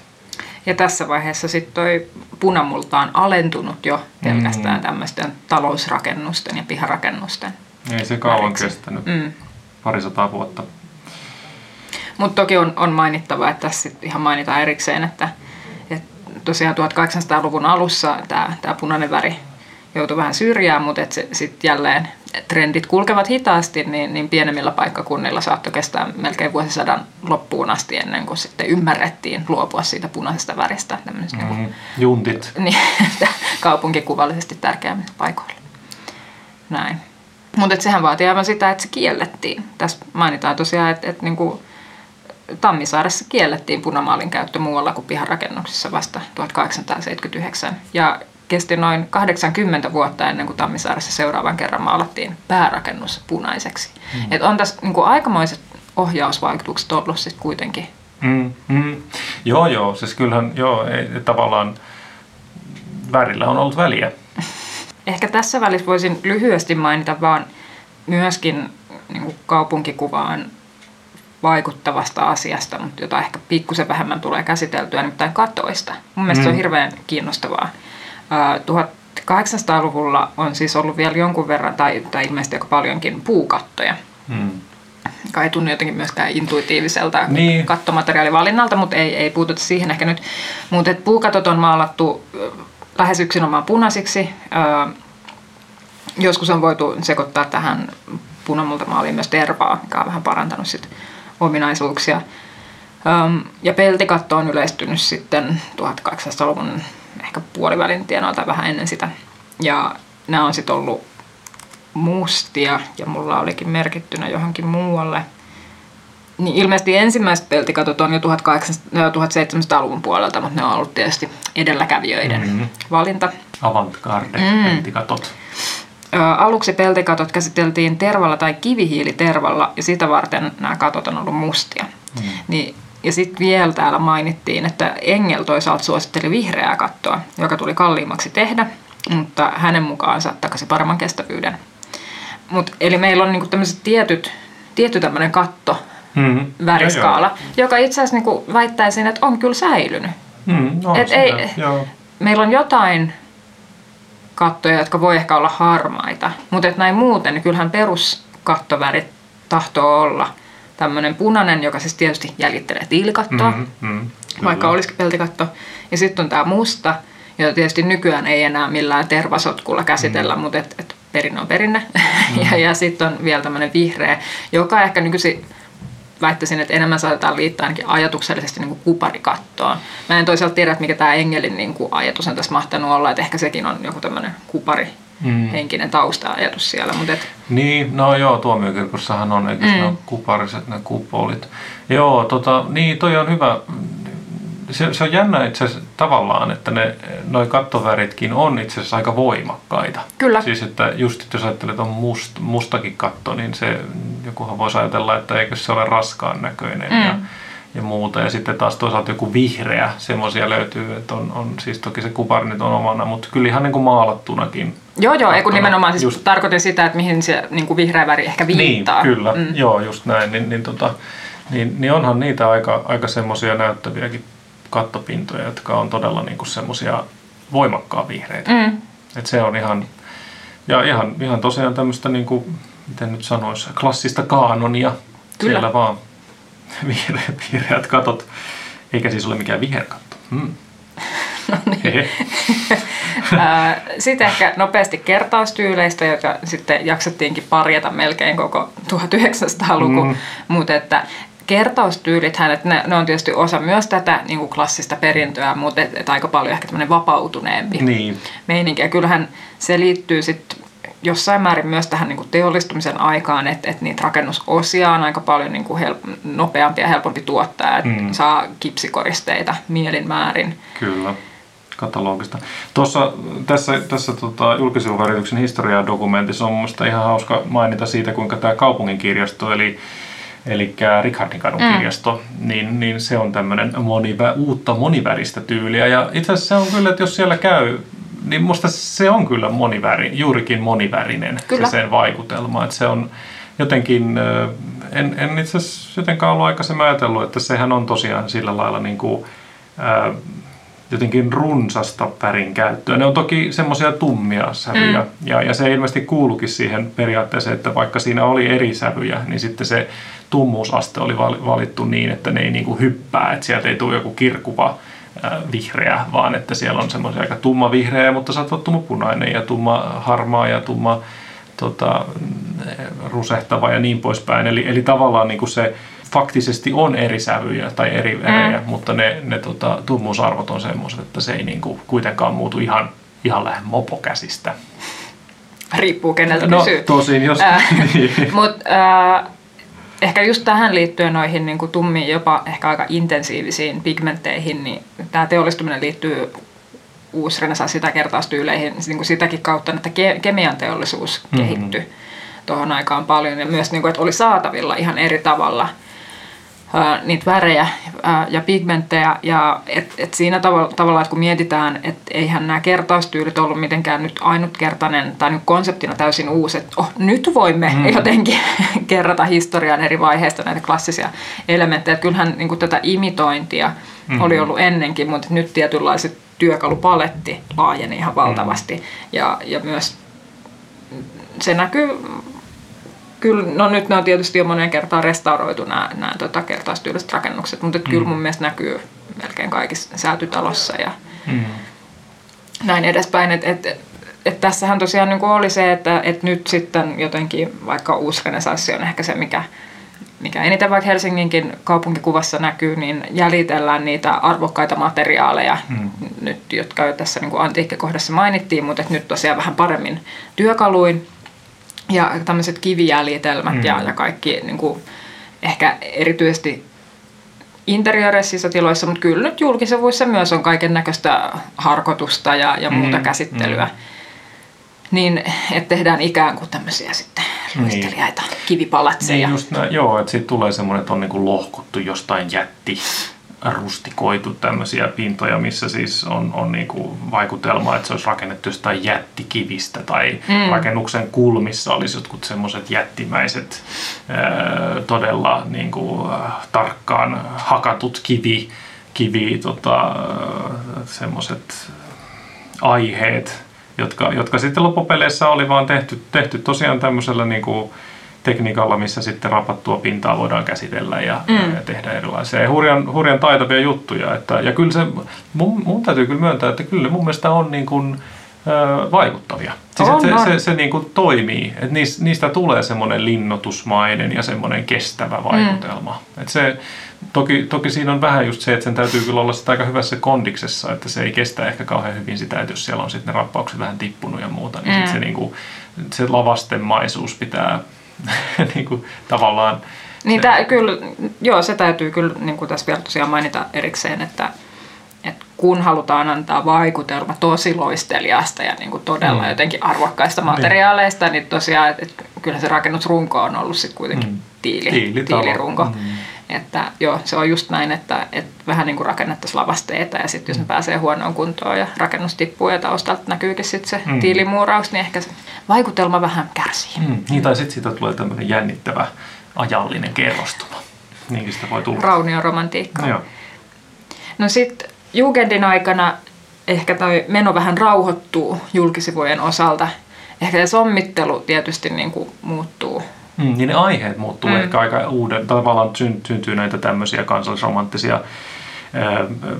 Ja tässä vaiheessa sitten toi punamulta on alentunut jo pelkästään Mm. tämmöisten talousrakennusten ja piharakennusten. Ei se kauan Väriksi. kestänyt, Mm. parisataa vuotta. Mutta toki on, on mainittava, että tässä ihan mainitaan erikseen, että, että tosiaan 1800-luvun alussa tämä, tämä punainen väri joutui vähän syrjään, mutta sitten jälleen trendit kulkevat hitaasti, niin, niin pienemmillä paikkakunnilla saattoi kestää melkein vuosisadan loppuun asti ennen kuin sitten ymmärrettiin luopua siitä punaisesta väristä mm. Mm, juntit. niin, kaupunkikuvallisesti tärkeämmillä paikoilla. Näin. Mutta sehän vaatii aivan sitä, että se kiellettiin. Tässä mainitaan tosiaan, että, että niinku Tammisaaressa kiellettiin punamaalin käyttö muualla kuin piharakennuksissa vasta 1879. Ja kesti noin 80 vuotta ennen kuin Tammisaaressa seuraavan kerran maalattiin päärakennus punaiseksi. Mm. Et on tässä niinku aikamoiset ohjausvaikutukset ollut sitten kuitenkin. Mm, mm. Joo, joo. Siis kyllähän, joo, ei, tavallaan värillä on ollut väliä. Ehkä tässä välissä voisin lyhyesti mainita vaan myöskin niin kuin kaupunkikuvaan vaikuttavasta asiasta, mutta jota ehkä pikkusen vähemmän tulee käsiteltyä, nimittäin katoista. Mun mielestä mm. se on Mm. hirveän kiinnostavaa. Ää, 1800-luvulla on siis ollut vielä jonkun verran, tai, tai ilmeisesti aika paljonkin, puukattoja. Mm. Joka ei tunnu jotenkin myöskään intuitiiviselta Niin. kattomateriaalivalinnalta, mutta ei, ei puututa siihen ehkä nyt. Mutta puukatot on maalattu lähes yksinomaan punaisiksi. Joskus on voitu sekoittaa tähän punamultamaaliin myös tervaa, mikä on vähän parantanut sit ominaisuuksia. Ja peltikatto on yleistynyt sitten 1800-luvun ehkä puolivälin tienoilta vähän ennen sitä. Ja nämä on sitten ollut mustia ja mulla olikin merkittynä johonkin muualle. Niin ilmeisesti ensimmäiset peltikatot on jo 1800 1700-luvun puolelta, mutta ne on ollut tietysti edelläkävijöiden Mhm. valinta. Avantgarde, Mm. peltikatot. Aluksi peltikatot käsiteltiin tervalla tai kivihiilitervalla ja sitä varten nämä katot on ollut mustia. Mm. Niin, ja sitten vielä täällä mainittiin, että Engel toisaalta suositteli vihreää kattoa, joka tuli kalliimmaksi tehdä, mutta hänen mukaansa takaisin paremman kestävyyden. Mut, eli meillä on niinku tämmöiset tietyt, tietty tämmöinen katto, Mm. väriskaala, joka itse asiassa niinku väittäisin, että on kyllä säilynyt. Mm, on Et sitä, ei- joo. Meillä on jotain kattoja, jotka voi ehkä olla harmaita, mutta et näin muuten, niin kyllähän peruskattovärit tahtoo olla tämmöinen punainen, joka siis tietysti jäljittelee tiilikattoa, Mm, mm, vaikka olisikin peltikatto. Ja sitten on tämä musta, jota tietysti nykyään ei enää millään tervasotkulla käsitellä, mm. mutta et, et perinne on perinne. Mm. ja ja sitten on vielä tämmöinen vihreä, joka ehkä nykyisin väittäisin, että enemmän saatetaan liittää ainakin ajatuksellisesti niin kuin kuparikattoon. Mä en toisaalta tiedä, että mikä tämä Engelin niin kuin ajatus on tässä mahtanut olla, että ehkä sekin on joku tämmöinen kupari Mm. henkinen tausta-ajatus siellä, mutta et, Niin, no joo, tuomiokirkossahan on, eikö mm. ne kupariset ne kupolit. Joo, tota, niin toi on hyvä. Se, se on jännä itse asiassa tavallaan, että ne, noi kattoväritkin on itse asiassa aika voimakkaita. Kyllä. Siis että just että jos ajattelet, että on must, mustakin katto, niin se, jokuhan voisi ajatella, että eikö se ole raskaan näköinen mm. ja, ja muuta. Ja sitten taas toisaalta joku vihreä, semmoisia löytyy, että on, on siis toki se kupari nyt on omana, mutta kyllä ihan niin kuin maalattunakin joo joo, ei kun nimenomaan siis Just- tarkoitin sitä, että mihin se niin kuin vihreä väri ehkä viittaa. Niin, kyllä. Mm. Joo, just näin. Niin, niin, tota, niin, niin onhan niitä aika, aika semmoisia näyttäviäkin kattopintoja, jotka on todella niinku semmoisia voimakkaan vihreitä. Mm. Et se on ihan, ja ihan, ihan tosiaan tämmöistä, niinku, miten nyt sanoisi, klassista kaanonia. Kyllä. Siellä vaan vihreät, vihreät katot, eikä siis ole mikään viherkatto. Hmm. No niin. Sitten ehkä nopeasti kertaustyyleistä, joita sitten jaksettiinkin parjata melkein koko 1900-luku, Mm. mutta että kertaustyylithän, että ne, ne on tietysti osa myös tätä niin kuin klassista perintöä, mutta et, et aika paljon ehkä tämmöinen vapautuneempi Niin. meininki. Ja kyllähän se liittyy sitten jossain määrin myös tähän niin kuin teollistumisen aikaan, että, että niitä rakennusosia on aika paljon niin kuin help, nopeampi ja helpompi tuottaa, että Mm. saa kipsikoristeita mielin määrin. Kyllä, katalogista. Tuossa, tässä tässä tota, julkisivuvärityksen historiadokumentissa on minusta ihan hauska mainita siitä, kuinka tämä kaupungin kirjasto, eli Eli Richardinkadun Mm. kirjasto, niin, niin se on tämmöinen monivä, uutta moniväristä tyyliä. Ja itse asiassa se on kyllä, että jos siellä käy, niin musta se on kyllä moniväri, juurikin monivärinen Kyllä. se sen vaikutelma. Että se on jotenkin, en, en itse asiassa jotenkaan ollut aikaisemmin ajatellut, että sehän on tosiaan sillä lailla niin kuin, ää, jotenkin runsasta värin käyttöä. Ne on toki semmoisia tummia sävyjä, mm. ja, ja se ilmeisesti kuulukin siihen periaatteeseen, että vaikka siinä oli eri sävyjä, niin sitten se tummuusaste oli val- valittu niin, että ne ei niin kuin hyppää, että sieltä ei tule joku kirkuva vihreä, vaan että siellä on semmoisia aika tumma vihreä, mutta saattaa olla tumma punainen ja tumma harmaa ja tumma tota, rusehtava ja niin poispäin. Eli, eli tavallaan niin kuin se faktisesti on eri sävyjä tai eri värejä, mm. mutta ne, ne tota, tummuusarvot on semmoiset, että se ei niin kuin kuitenkaan muutu ihan, ihan lähde mopokäsistä. Riippuu keneltä No kysyy. tosin, jos... Niin. Mutta äh, ehkä just tähän liittyen noihin niin kuin tummiin, jopa ehkä aika intensiivisiin pigmentteihin, niin tämä teollistuminen liittyy uusrenesanssi- tai kertaustyyleihin niin kuin sitäkin kautta, että ke- kemian teollisuus Mhm. kehittyi tuohon aikaan paljon ja myös, niin kuin, että oli saatavilla ihan eri tavalla ää, niitä värejä ää, ja pigmenttejä. Ja et, et siinä tavalla, tavalla, että kun mietitään, että eihän nämä kertaustyylit ollut mitenkään nyt ainutkertainen tai nyt konseptina täysin uusi, että oh, nyt voimme mm. jotenkin kerrata historian eri vaiheista näitä klassisia elementtejä. Että kyllähän niin kuin tätä imitointia mm. oli ollut ennenkin, mutta nyt tietynlaiset työkalupaletti laajeni ihan valtavasti. Ja, ja myös se näkyy Kyllä, no nyt ne on tietysti jo monen kertaan restauroitu nämä, nämä tota, kertaistyyliset rakennukset, mutta mm. kyllä mun mielestä näkyy melkein kaikissa säätytalossa ja mm. näin edespäin. Et, et, et tässähän tosiaan niin oli se, että et nyt sitten jotenkin vaikka uusi renesanssi on ehkä se, mikä, mikä eniten vaikka Helsinginkin kaupunkikuvassa näkyy, niin jäljitellään niitä arvokkaita materiaaleja, mm. nyt, jotka jo tässä niin antiikkikohdassa mainittiin, mutta nyt tosiaan vähän paremmin työkaluin ja tämmöiset kivijäljitelmät mm. ja, ja kaikki niin kuin, ehkä erityisesti interiöreissä tiloissa, mutta kyllä nyt julkisivuissa myös on kaiken näköistä harkotusta ja, ja muuta mm. käsittelyä. Mm. Niin, että tehdään ikään kuin tämmöisiä sitten luistelijaita, niin. kivipalatseja. Niin just näin, joo, että siitä tulee semmoinen, että on niin kuin lohkottu jostain jätti rustikoitu tämmöisiä pintoja, missä siis on, on niin kuin vaikutelma, että se olisi rakennettu jostain jättikivistä tai mm. rakennuksen kulmissa olisi jotkut semmoiset jättimäiset todella niin kuin, tarkkaan hakatut kivi, kivi tota, semmoiset aiheet, jotka, jotka sitten loppupeleissä oli vaan tehty, tehty tosiaan tämmöisellä niin kuin, tekniikalla, missä sitten rapattua pintaa voidaan käsitellä ja, mm. ja tehdä erilaisia ja hurjan, hurjan taitavia juttuja. Että, ja kyllä se, mun, mun täytyy kyllä myöntää, että kyllä mun mielestä on niin kuin, ö, vaikuttavia. Siis on, se, on. se, se niin kuin toimii, että niistä, niistä tulee semmoinen linnotusmainen ja semmoinen kestävä vaikutelma. Mm. Että se, toki, toki siinä on vähän just se, että sen täytyy kyllä olla sitä aika hyvässä kondiksessa, että se ei kestä ehkä kauhean hyvin sitä, että jos siellä on sitten ne rappaukset vähän tippunut ja muuta, niin mm. sit se, niin kuin, se lavastemaisuus pitää niin kuin, tavallaan... Niin tää, kyllä, joo, se täytyy kyllä niin kuin tässä vielä tosiaan mainita erikseen, että, että kun halutaan antaa vaikutelma tosi loistelijasta ja niin kuin todella mm. jotenkin arvokkaista niin. materiaaleista, niin, niin tosiaan, että, että kyllä se rakennusrunko on ollut sitten kuitenkin mm. tiili, tiilirunko. Mm. Että joo, se on just näin, että, että vähän niin kuin rakennettaisiin lavasteita ja sitten jos ne mm. pääsee huonoon kuntoon ja rakennus tippuu ja taustalta näkyykin sitten se mm. tiilimuuraus, niin ehkä se vaikutelma vähän kärsii. Mm. Niin, tai sitten siitä tulee tämmöinen jännittävä ajallinen kerrostuma. Niinkin sitä voi tulla. Raunioromantiikka. Joo. No sitten Jugendin aikana ehkä toi meno vähän rauhoittuu julkisivujen osalta. Ehkä se sommittelu tietysti niin kuin muuttuu Mm, niin ne aiheet muuttuu mm. ehkä aika uuden, tavallaan syntyy näitä tämmöisiä kansallisromanttisia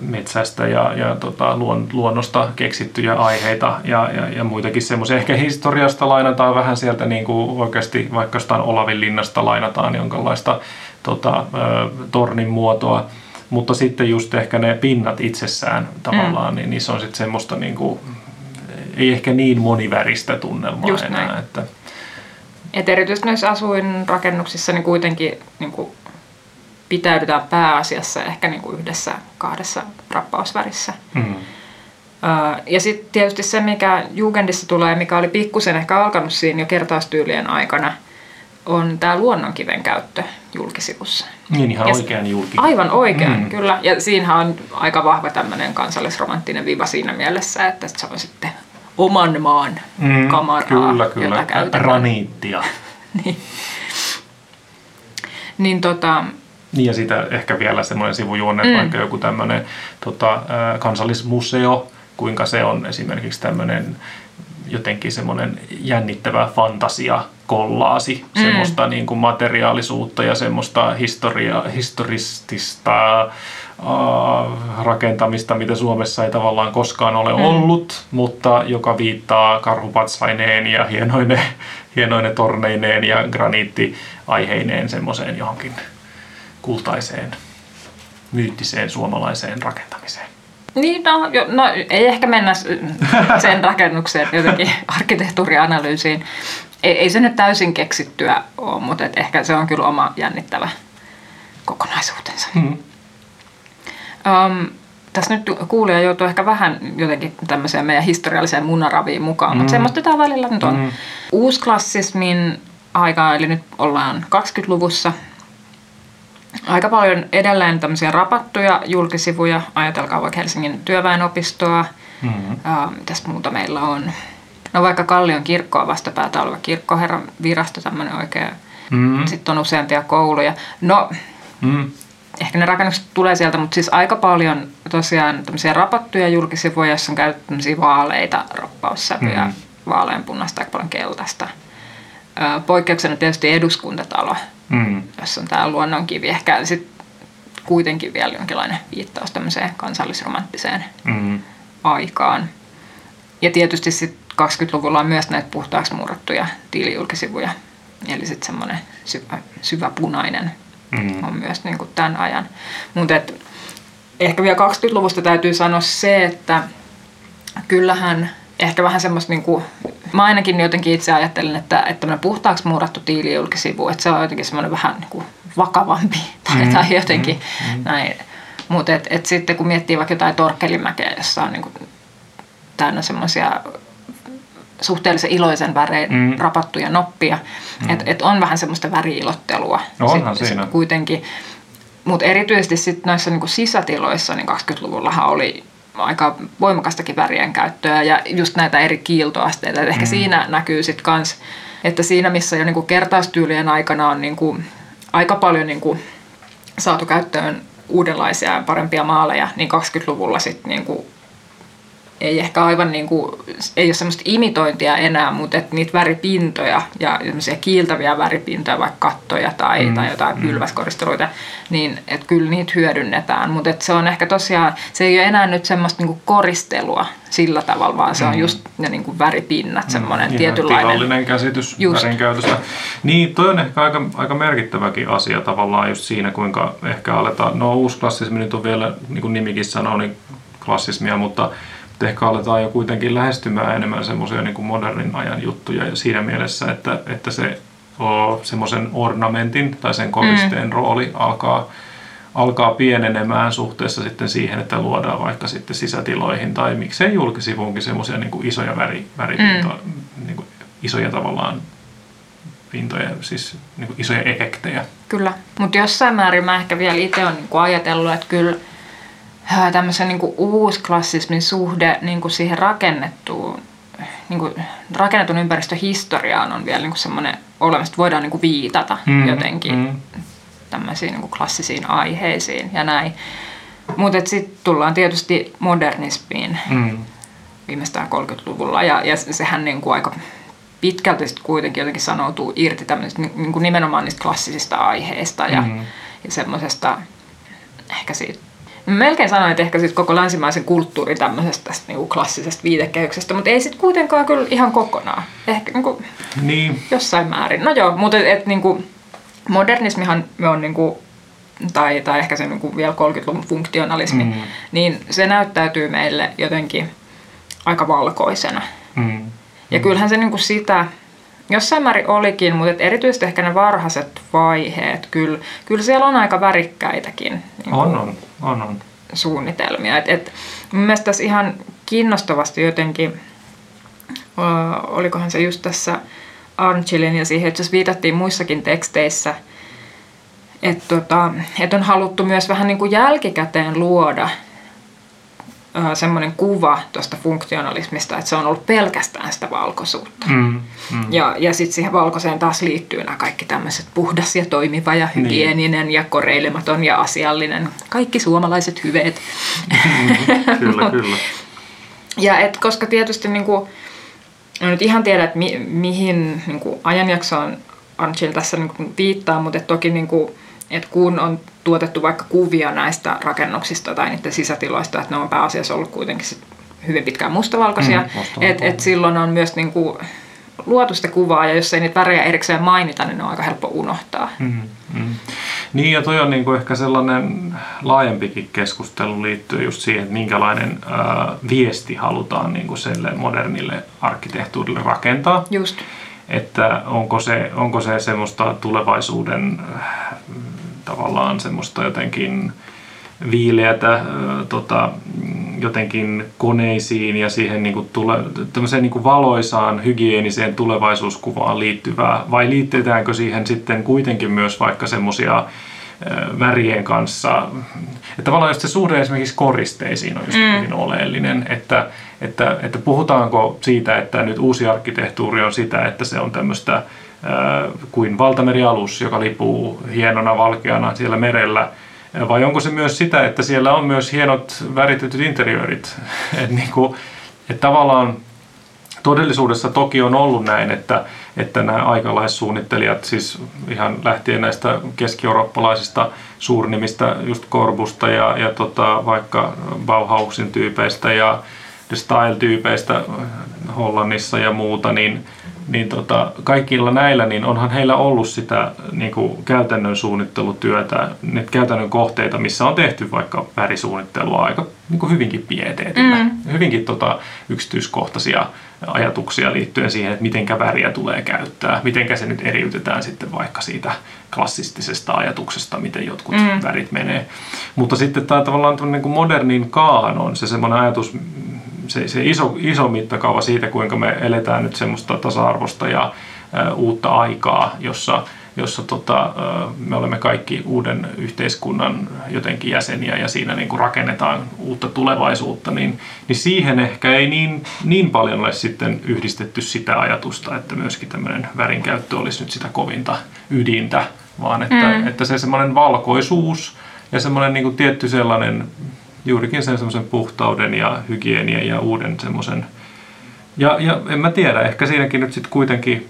metsästä ja, ja tota, luon, luonnosta keksittyjä aiheita ja, ja, ja muitakin semmoisia. Ehkä historiasta lainataan vähän sieltä niin kuin oikeasti vaikka jostain Olavin linnasta lainataan jonkinlaista tota, tornin muotoa. Mutta sitten just ehkä ne pinnat itsessään tavallaan, mm. niin niissä on sitten semmoista niin kuin, ei ehkä niin moniväristä tunnelmaa just enää. Näin. Että, et erityisesti näissä asuinrakennuksissa niin kuitenkin niin kuin pitäydytään pääasiassa ehkä niin kuin yhdessä kahdessa rappausvärissä. Mm. Ja sitten tietysti se, mikä Jugendissa tulee, mikä oli pikkusen ehkä alkanut siinä jo kertaustyylien aikana, on tämä luonnonkiven käyttö julkisivussa. Niin ihan ja oikean julkikiven. Aivan oikean, mm. kyllä. Ja siinähän on aika vahva tämmöinen kansallisromanttinen viva siinä mielessä, että se on sitten oman maan mm, kamaraa, kyllä, kyllä. jota käytetään. Raniittia. niin. niin tota, niin ja sitä ehkä vielä semmoinen sivujuonne, mm. vaikka joku tämmöinen tota, kansallismuseo, kuinka se on esimerkiksi tämmöinen jotenkin semmoinen jännittävä fantasia kollaasi, mm. semmoista niin kuin materiaalisuutta ja semmoista historia, historistista rakentamista, mitä Suomessa ei tavallaan koskaan ole mm. ollut, mutta joka viittaa karhupatsaineen ja hienoine, hienoine torneineen ja graniittiaiheineen semmoiseen johonkin kultaiseen, myyttiseen suomalaiseen rakentamiseen. Niin, no, jo, no ei ehkä mennä sen rakennukseen jotenkin arkkitehtuurianalyysiin. Ei, ei se nyt täysin keksittyä ole, mutta et ehkä se on kyllä oma jännittävä kokonaisuutensa. Hmm. Um, tässä nyt kuulija joutuu ehkä vähän jotenkin tämmöiseen meidän historialliseen munaraviin mukaan, mm. mutta semmoista tämä välillä nyt on. Mm. Uusklassismin aika, eli nyt ollaan 20-luvussa. Aika paljon edelleen tämmöisiä rapattuja julkisivuja, ajatelkaa vaikka Helsingin työväenopistoa. Mm. Uh, mitäs muuta meillä on? No vaikka Kallion kirkkoa vastapäätä oleva kirkkoherran virasto, tämmöinen oikein. Mm. Sitten on useampia kouluja. No, mm ehkä ne rakennukset tulee sieltä, mutta siis aika paljon tosiaan tämmöisiä rapattuja julkisivuja, joissa on käytetty tämmöisiä vaaleita roppaussävyjä, mm. vaaleanpunaista, aika paljon keltaista. Ö, Poikkeuksena tietysti eduskuntatalo, Mm. jossa on tämä luonnonkivi, ehkä sitten kuitenkin vielä jonkinlainen viittaus tämmöiseen kansallisromanttiseen Mm. aikaan. Ja tietysti sitten 20-luvulla on myös näitä puhtaaksi murrattuja tiilijulkisivuja. Eli sitten semmoinen syvä, syvä punainen Mm. on myös niin kuin tämän ajan. Mutta ehkä vielä 20-luvusta täytyy sanoa se, että kyllähän ehkä vähän semmoista, niin kuin, mä ainakin jotenkin itse ajattelen, että, että tämmöinen puhtaaksi murrattu tiilijulkisivu, että se on jotenkin semmoinen vähän niin kuin vakavampi tai, Mm, tai jotenkin näin. Mutta et, et sitten kun miettii vaikka jotain Torkkelimäkeä, jossa on niin kuin täynnä semmoisia suhteellisen iloisen värein Mm. mm. rapattuja noppia. Mm. Että et on vähän semmoista väriilottelua. No onhan sit, siinä. Sit kuitenkin. Mutta erityisesti sit noissa niinku sisätiloissa niin 20-luvullahan oli aika voimakastakin värien käyttöä ja just näitä eri kiiltoasteita. Et ehkä Mm. siinä näkyy sitten kans, että siinä missä jo niinku kertaustyylien aikana on niinku aika paljon niinku saatu käyttöön uudenlaisia ja parempia maaleja, niin 20-luvulla sitten niinku ei ehkä aivan niin kuin, ei ole semmoista imitointia enää, mutta että niitä väripintoja ja semmoisia kiiltäviä väripintoja, vaikka kattoja tai, Mm, mm, tai jotain mm. mm. pylväskoristeluita, niin että kyllä niitä hyödynnetään. Mutta että se on ehkä tosiaan, se ei ole enää nyt semmoista niin kuin koristelua sillä tavalla, vaan se on Mm. just ne niin kuin väripinnat, semmoinen Ihan tietynlainen. tilallinen käsitys Just. värin käytöstä. Niin, toi on ehkä aika, aika merkittäväkin asia tavallaan just siinä, kuinka ehkä aletaan, no uusi klassismi nyt on vielä, niin kuin nimikin sanoo, niin klassismia, mutta aletaan jo kuitenkin lähestymään enemmän semmoisia niin kuin modernin ajan juttuja ja siinä mielessä, että, että se semmoisen ornamentin tai sen koristeen mm. rooli alkaa, alkaa pienenemään suhteessa sitten siihen, että luodaan vaikka sitten sisätiloihin tai miksei julkisivuunkin semmoisia niin kuin isoja väri, väripintoja, mm. niin kuin isoja tavallaan pintoja, siis niin kuin isoja efektejä. Kyllä, mutta jossain määrin mä ehkä vielä itse olen niin ajatellut, että kyllä tämmöisen niin kuin uusklassismin suhde niin kuin siihen rakennettuun, niin kuin rakennetun ympäristön historiaan on vielä niin kuin semmoinen olemassa, että voidaan niin kuin viitata mm, jotenkin mm. tämmöisiin niin kuin klassisiin aiheisiin ja näin. Mutta sitten tullaan tietysti modernismiin mm. viimeistään 30-luvulla ja, ja sehän niin kuin aika pitkälti sit kuitenkin jotenkin sanoutuu irti tämmöisistä niin kuin nimenomaan niistä klassisista aiheista ja, mm. ja semmoisesta ehkä siitä melkein sanoin, että ehkä siitä koko länsimaisen kulttuurin tämmöisestä tästä niin kuin klassisesta viitekehyksestä, mutta ei sitten kuitenkaan kyllä ihan kokonaan. Ehkä niin kuin niin. jossain määrin. No joo, mutta et, et, niin kuin modernismihan me on niin kuin, tai, tai ehkä se niin kuin vielä 30-luvun funktionalismi, mm. niin se näyttäytyy meille jotenkin aika valkoisena. Mm. Ja kyllähän se niin kuin sitä jossain määrin olikin, mutta et erityisesti ehkä ne varhaiset vaiheet, kyllä, kyllä siellä on aika värikkäitäkin niin on, on, on, on. suunnitelmia. Et, et, mun mielestä tässä ihan kiinnostavasti jotenkin, olikohan se just tässä Arnchilin ja siihen, että viitattiin muissakin teksteissä, että tota, et on haluttu myös vähän niin kuin jälkikäteen luoda semmoinen kuva tuosta funktionalismista, että se on ollut pelkästään sitä valkoisuutta. Mm, mm. Ja, ja sitten siihen valkoiseen taas liittyy nämä kaikki tämmöiset puhdas ja toimiva ja hygieninen niin. ja koreilematon ja asiallinen. Kaikki suomalaiset hyveet. Mm, kyllä, kyllä. Ja et, koska tietysti niin kuin, en nyt ihan tiedä, että mi, mihin niin kuin ajanjaksoon Anchil tässä niin kuin viittaa, mutta toki niin kuin, että kun on tuotettu vaikka kuvia näistä rakennuksista tai niiden sisätiloista, että ne on pääasiassa ollut kuitenkin sit hyvin pitkään mustavalkoisia, mm, että et silloin on myös niinku luotu sitä kuvaa, ja jos ei niitä värejä erikseen mainita, niin ne on aika helppo unohtaa. Mm, mm. Niin, ja toi on niinku ehkä sellainen laajempikin keskustelu liittyy just siihen, että minkälainen ää, viesti halutaan niinku sille modernille arkkitehtuurille rakentaa. Just. Että onko se, onko se semmoista tulevaisuuden tavallaan semmoista jotenkin viileätä äh, tota, jotenkin koneisiin ja siihen niin kuin tule, niin kuin valoisaan hygieniseen tulevaisuuskuvaan liittyvää, vai liitetäänkö siihen sitten kuitenkin myös vaikka semmoisia äh, värien kanssa, että tavallaan just se suhde esimerkiksi koristeisiin on just mm. hyvin oleellinen, että, että, että puhutaanko siitä, että nyt uusi arkkitehtuuri on sitä, että se on tämmöistä kuin valtamerialus, joka lipuu hienona valkeana siellä merellä, Vai onko se myös sitä, että siellä on myös hienot väritetyt interiöörit? että niinku, et tavallaan todellisuudessa toki on ollut näin, että, että nämä aikalaissuunnittelijat, siis ihan lähtien näistä keski-eurooppalaisista suurnimistä, just Korbusta ja, ja tota, vaikka Bauhausin tyypeistä ja The Style-tyypeistä Hollannissa ja muuta, niin, niin tota, kaikilla näillä, niin onhan heillä ollut sitä niin kuin käytännön suunnittelutyötä, ne käytännön kohteita, missä on tehty vaikka värisuunnittelua aika niin kuin hyvinkin pieteetillä, mm. hyvinkin tota, yksityiskohtaisia ajatuksia liittyen siihen, että miten väriä tulee käyttää, miten se nyt eriytetään sitten vaikka siitä klassistisesta ajatuksesta, miten jotkut mm. värit menee. Mutta sitten tämä tavallaan niin kuin modernin kaanon, se semmoinen ajatus, se, se iso, iso mittakaava siitä, kuinka me eletään nyt semmoista tasa-arvosta ja ä, uutta aikaa, jossa, jossa tota, ä, me olemme kaikki uuden yhteiskunnan jotenkin jäseniä ja siinä niin kuin rakennetaan uutta tulevaisuutta, niin, niin siihen ehkä ei niin, niin paljon ole sitten yhdistetty sitä ajatusta, että myöskin tämmöinen värinkäyttö olisi nyt sitä kovinta ydintä, vaan että, mm. että se semmoinen valkoisuus ja semmoinen niin kuin tietty sellainen juurikin sen semmoisen puhtauden ja hygienian ja uuden semmoisen. Ja, ja en mä tiedä, ehkä siinäkin nyt sitten kuitenkin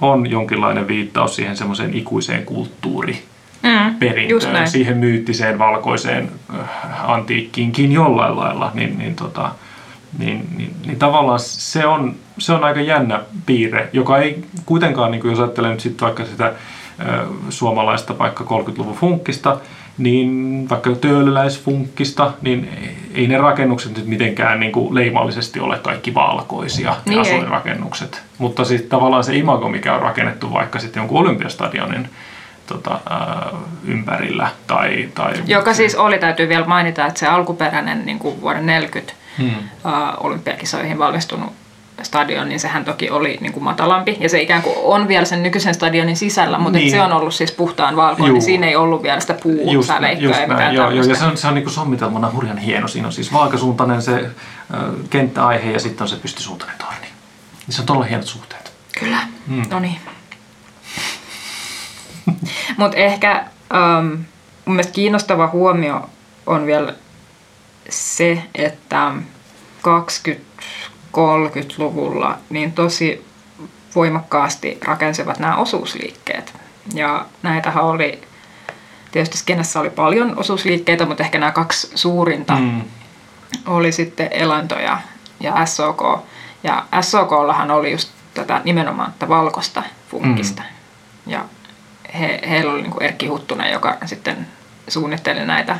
on jonkinlainen viittaus siihen semmoiseen ikuiseen kulttuuriin mm, perintöön, siihen myyttiseen valkoiseen äh, antiikkiinkin jollain lailla, niin, niin, tota, niin, niin, niin tavallaan se on, se on aika jännä piirre, joka ei kuitenkaan, niin kuin jos ajattelee nyt sitten vaikka sitä ö, äh, suomalaista vaikka 30-luvun funkkista, niin vaikka töölöläisfunkkista, niin ei ne rakennukset nyt mitenkään niin kuin leimallisesti ole kaikki valkoisia, ne niin asuinrakennukset. Mutta sitten tavallaan se imago, mikä on rakennettu vaikka sitten jonkun olympiastadionin tota, ää, ympärillä. Tai, tai Joka siis oli, täytyy vielä mainita, että se alkuperäinen niin kuin vuoden 40 hmm. ää, olympiakisoihin valmistunut stadion, niin sehän toki oli niin kuin matalampi. Ja se ikään kuin on vielä sen nykyisen stadionin sisällä, mutta niin. se on ollut siis puhtaan valkoinen. Niin siinä ei ollut vielä sitä puusäleikköä ja mitään joo, joo, ja se on, se on niin kuin sommitelmana hurjan hieno. Siinä on siis vaakasuuntainen se äh, kenttäaihe ja sitten on se pystysuuntainen torni. Niin se on todella hienot suhteet. Kyllä, mm. no niin. mutta ehkä um, mun mielestä kiinnostava huomio on vielä se, että 20 30-luvulla niin tosi voimakkaasti rakensivat nämä osuusliikkeet. Ja näitähän oli, tietysti skenessä oli paljon osuusliikkeitä, mutta ehkä nämä kaksi suurinta mm. oli sitten Elanto ja, ja SOK. Ja SOKllahan oli just tätä nimenomaan tätä valkoista funkista. Mm. Ja he, heillä oli niin kuin Erkki Huttunen, joka sitten suunnitteli näitä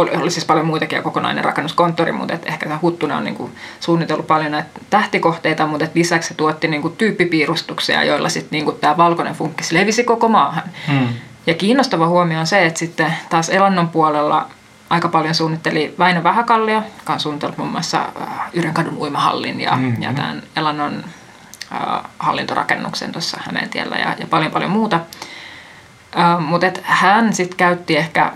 oli, oli siis paljon muitakin ja kokonainen rakennuskonttori, mutta et ehkä tämä Huttunen on niinku suunnitellut paljon näitä tähtikohteita, mutta et lisäksi se tuotti niinku tyyppipiirustuksia, joilla sitten niinku tämä valkoinen funkkis levisi koko maahan. Hmm. Ja kiinnostava huomio on se, että sitten taas Elannon puolella aika paljon suunnitteli Väinö Vähäkallio, joka on suunnitellut muun muassa äh, Yrenkadun uimahallin ja, mm-hmm. ja tämän Elannon äh, hallintorakennuksen tuossa Hämeentiellä ja, ja paljon paljon muuta. Äh, mutta hän sitten käytti ehkä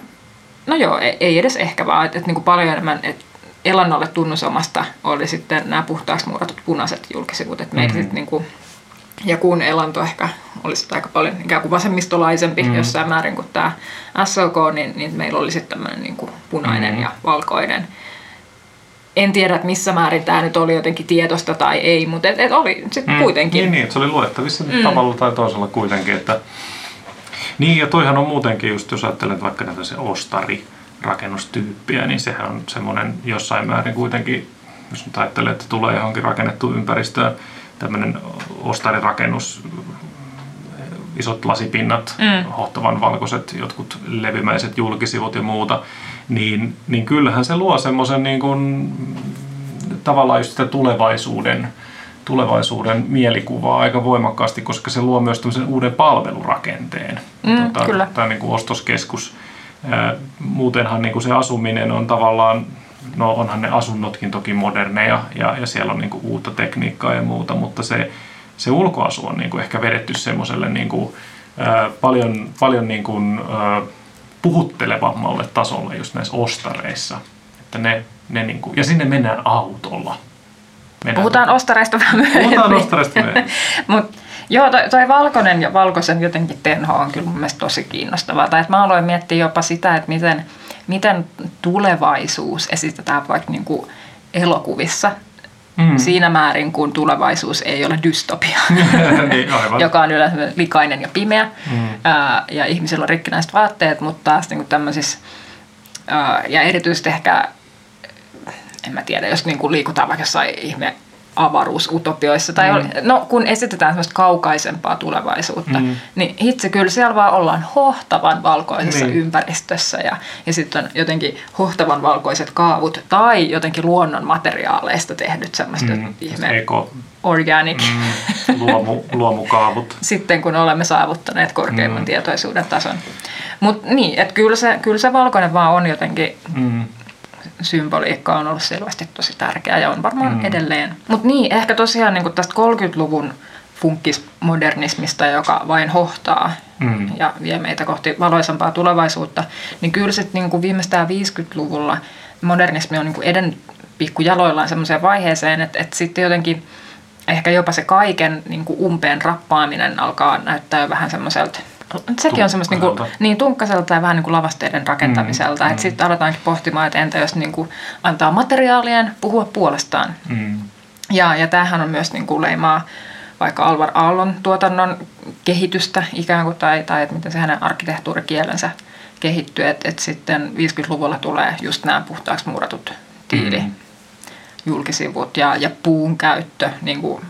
no joo, ei, ei edes ehkä vaan, että, että niin kuin paljon enemmän, että elannolle tunnusomasta oli sitten nämä puhtaaksi muuratut punaiset julkisivut, että meillä mm-hmm. niin kuin, ja kun elanto ehkä olisi aika paljon ikään kuin vasemmistolaisempi mm-hmm. jossain määrin kuin tämä SOK, niin, niin meillä oli sitten tämmöinen niin kuin punainen mm-hmm. ja valkoinen. En tiedä, että missä määrin tämä nyt oli jotenkin tietosta tai ei, mutta et, et oli sitten mm. kuitenkin. Niin, niin, se oli luettavissa mm. tavalla tai toisella kuitenkin, että niin ja toihan on muutenkin just, jos ajattelet vaikka näitä se ostari, rakennustyyppiä, niin sehän on semmoinen jossain määrin kuitenkin, jos nyt ajattelee, että tulee johonkin rakennettu ympäristöön, tämmöinen ostarirakennus, isot lasipinnat, mm. hohtavan valkoiset, jotkut levymäiset julkisivut ja muuta, niin, niin kyllähän se luo semmoisen niin kuin, tavallaan just sitä tulevaisuuden tulevaisuuden mielikuvaa aika voimakkaasti, koska se luo myös tämmöisen uuden palvelurakenteen. Mm, tota, kyllä. Tämä niin kuin ostoskeskus. Muutenhan niin kuin se asuminen on tavallaan, no onhan ne asunnotkin toki moderneja ja, ja siellä on niin kuin uutta tekniikkaa ja muuta, mutta se, se ulkoasu on niin kuin ehkä vedetty semmoiselle niin kuin, ää, paljon, paljon niin kuin, ää, puhuttelevammalle tasolle just näissä ostareissa. Että ne, ne niin kuin, ja sinne mennään autolla Puhutaan ostareista vähän myöhemmin. Puhutaan ostareista myöhemmin. Mutta Joo, toi, toi valkoinen ja valkoisen jotenkin tenho on kyllä mun mielestä tosi kiinnostavaa. Tai että mä aloin miettiä jopa sitä, että miten, miten tulevaisuus esitetään vaikka niin kuin elokuvissa. Mm. Siinä määrin, kun tulevaisuus ei ole dystopia, niin, aivan. joka on yleensä likainen ja pimeä, mm. ää, ja ihmisillä on rikkinäiset vaatteet, mutta taas niin tämmöisissä, ää, ja erityisesti ehkä, en mä tiedä, jos niin kuin liikutaan vaikka jossain ihme avaruusutopioissa, tai mm. no, kun esitetään semmoista kaukaisempaa tulevaisuutta, mm. niin hitse kyllä siellä vaan ollaan hohtavan valkoisessa niin. ympäristössä ja, ja sitten on jotenkin hohtavan valkoiset kaavut tai jotenkin luonnon materiaaleista tehdyt semmoista mm. ihme Eko. organic. Mm. Luomu, luomukaavut. sitten kun olemme saavuttaneet korkeimman mm. tietoisuuden tason. Mutta niin, että kyllä se, kyllä se valkoinen vaan on jotenkin mm symboliikka on ollut selvästi tosi tärkeä ja on varmaan mm. edelleen. Mutta niin, ehkä tosiaan niin tästä 30-luvun funkkismodernismista, joka vain hohtaa mm. ja vie meitä kohti valoisampaa tulevaisuutta, niin kyllä sitten niin viimeistään 50-luvulla modernismi on niin edennyt pikkujaloillaan semmoiseen vaiheeseen, että, että sitten jotenkin ehkä jopa se kaiken niin umpeen rappaaminen alkaa näyttää vähän semmoiselta Sekin on semmoista niin, kuin, niin tunkkaselta ja vähän niin kuin lavasteiden rakentamiselta. Mm, että mm. sitten aletaankin pohtimaan, että entä jos niin kuin antaa materiaalien puhua puolestaan. Mm. Ja, ja tämähän on myös niin kuin leimaa vaikka Alvar Aallon tuotannon kehitystä ikään kuin, tai, tai että miten se hänen arkkitehtuurikielensä kehittyy. Että et sitten 50-luvulla tulee just nämä puhtaaksi muuratut tiili. Mm. julkisivut ja, ja puun käyttö niin kuin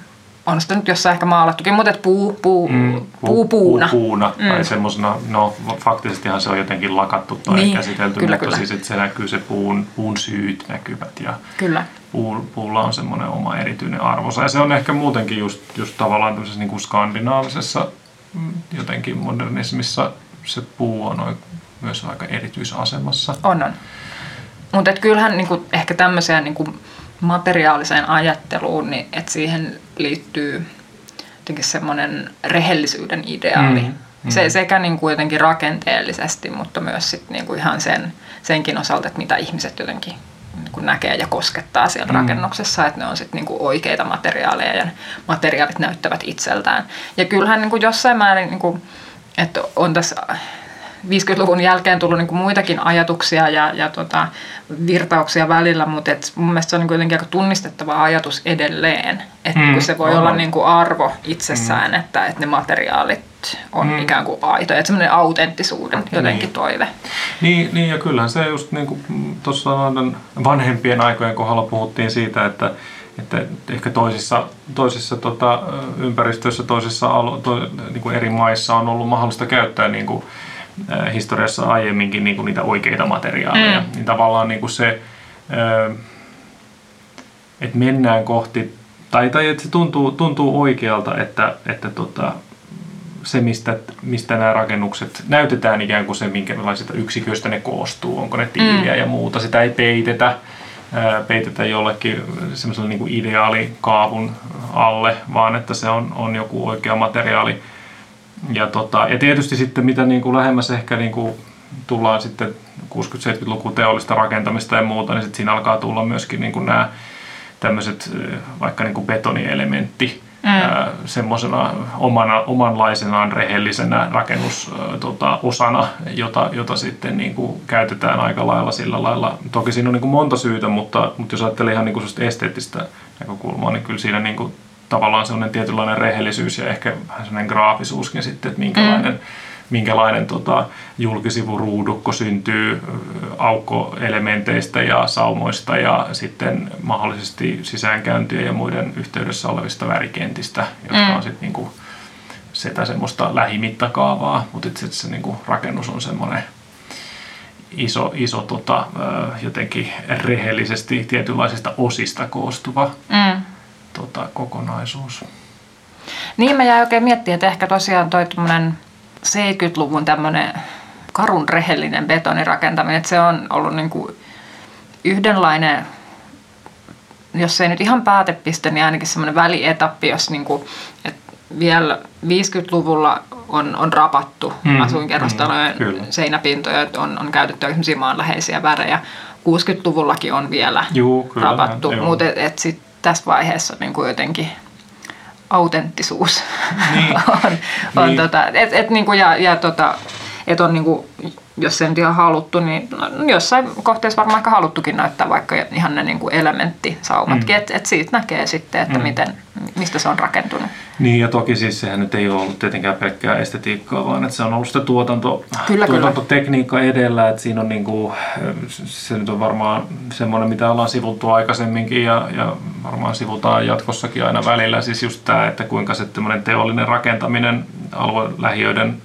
on sitä nyt jossain ehkä maalattukin, mutta puu, puu, mm, puu, puu, puuna. Puu, puuna mm. tai semmoisena, no faktisestihan se on jotenkin lakattu tai niin, käsitelty, kyllä, mutta kyllä. siis että se näkyy se puun, puun syyt näkyvät ja kyllä. Puu, puulla on semmoinen oma erityinen arvonsa ja se on ehkä muutenkin just, just tavallaan tämmöisessä niin kuin skandinaavisessa mm, jotenkin modernismissa se puu on myös aika erityisasemassa. On, on. Mutta kyllähän niinku, ehkä tämmöisiä niinku, materiaaliseen ajatteluun, niin että siihen liittyy jotenkin semmoinen rehellisyyden ideaali. Mm, mm. Se, sekä niin kuin jotenkin rakenteellisesti, mutta myös sit niin kuin ihan sen, senkin osalta, että mitä ihmiset jotenkin niin kuin näkee ja koskettaa siellä mm. rakennuksessa, että ne on sitten niin oikeita materiaaleja ja materiaalit näyttävät itseltään. Ja kyllähän niin kuin jossain määrin, niin kuin, että on tässä 50-luvun jälkeen tullut niin kuin muitakin ajatuksia ja, ja tota, virtauksia välillä, mutta et mun mielestä se on niin kuitenkin aika tunnistettava ajatus edelleen. Että mm, se voi olla niin kuin arvo itsessään, mm. että, että ne materiaalit on mm. ikään kuin aitoja. Että semmoinen autenttisuuden jotenkin niin. toive. Niin, niin, ja kyllähän se just niin kuin tuossa vanhempien aikojen kohdalla puhuttiin siitä, että että ehkä toisissa, toisissa tota, ympäristöissä, toisissa alo, to, niin kuin eri maissa on ollut mahdollista käyttää niin kuin, historiassa aiemminkin niin kuin niitä oikeita materiaaleja. Mm. Niin tavallaan niin kuin se, että mennään kohti, tai, tai että se tuntuu, tuntuu oikealta, että, että tota, se, mistä, mistä nämä rakennukset näytetään ikään kuin se, minkälaisista yksiköistä ne koostuu, onko ne tiiliä mm. ja muuta, sitä ei peitetä, peitetä jollekin semmoiselle niin ideaalikaavun alle, vaan että se on, on joku oikea materiaali ja, tota, ja tietysti sitten mitä niin kuin lähemmäs ehkä niin kuin tullaan sitten 60-70-luku teollista rakentamista ja muuta, niin sitten siinä alkaa tulla myöskin niin kuin nämä tämmöiset vaikka niin kuin betonielementti mm. semmoisena omana, omanlaisenaan rehellisenä rakennusosana, tota, osana, jota, jota sitten niin kuin käytetään aika lailla sillä lailla. Toki siinä on niin kuin monta syytä, mutta, mutta jos ajattelee ihan niin kuin esteettistä näkökulmaa, niin kyllä siinä niin kuin tavallaan sellainen tietynlainen rehellisyys ja ehkä vähän sellainen graafisuuskin sitten, että minkälainen, mm. minkälainen tota, julkisivuruudukko syntyy aukkoelementeistä ja saumoista ja sitten mahdollisesti sisäänkäyntiä ja muiden yhteydessä olevista värikentistä, jotka mm. on sitten niinku sitä semmoista lähimittakaavaa, mutta itse se niinku rakennus on semmoinen iso, iso tota, jotenkin rehellisesti tietynlaisista osista koostuva mm tota, kokonaisuus. Niin mä jäin oikein miettimään, että ehkä tosiaan toi 70-luvun tämmöinen karun rehellinen betonirakentaminen, että se on ollut niin kuin yhdenlainen, jos ei nyt ihan päätepiste, niin ainakin semmoinen välietappi, jos niin kuin, että vielä 50-luvulla on, on rapattu mm, asuinkerrostalojen mm, seinäpintoja, että on, on käytetty esimerkiksi maanläheisiä värejä. 60-luvullakin on vielä Juu, kyllä, rapattu, mutta et, et sitten tässä vaiheessa niin kuin jotenkin autenttisuus Niin. on, on Niin. tota, et, et niinku, ja, ja tota, et on niinku, jos sen ihan haluttu, niin no, jossain kohteessa varmaan ehkä haluttukin näyttää vaikka ihan ne niinku elementtisaumatkin, mm. että et siitä näkee sitten, että mm. miten, mistä se on rakentunut. Niin ja toki siis sehän nyt ei ole ollut tietenkään pelkkää estetiikkaa, vaan että se on ollut sitä tuotanto, Kyllä, kyllä. tuotantotekniikka edellä, että siinä on niinku, se nyt on varmaan semmoinen, mitä ollaan sivuttu aikaisemminkin ja, ja varmaan sivutaan jatkossakin aina välillä, siis just tämä, että kuinka se teollinen rakentaminen aluelähiöiden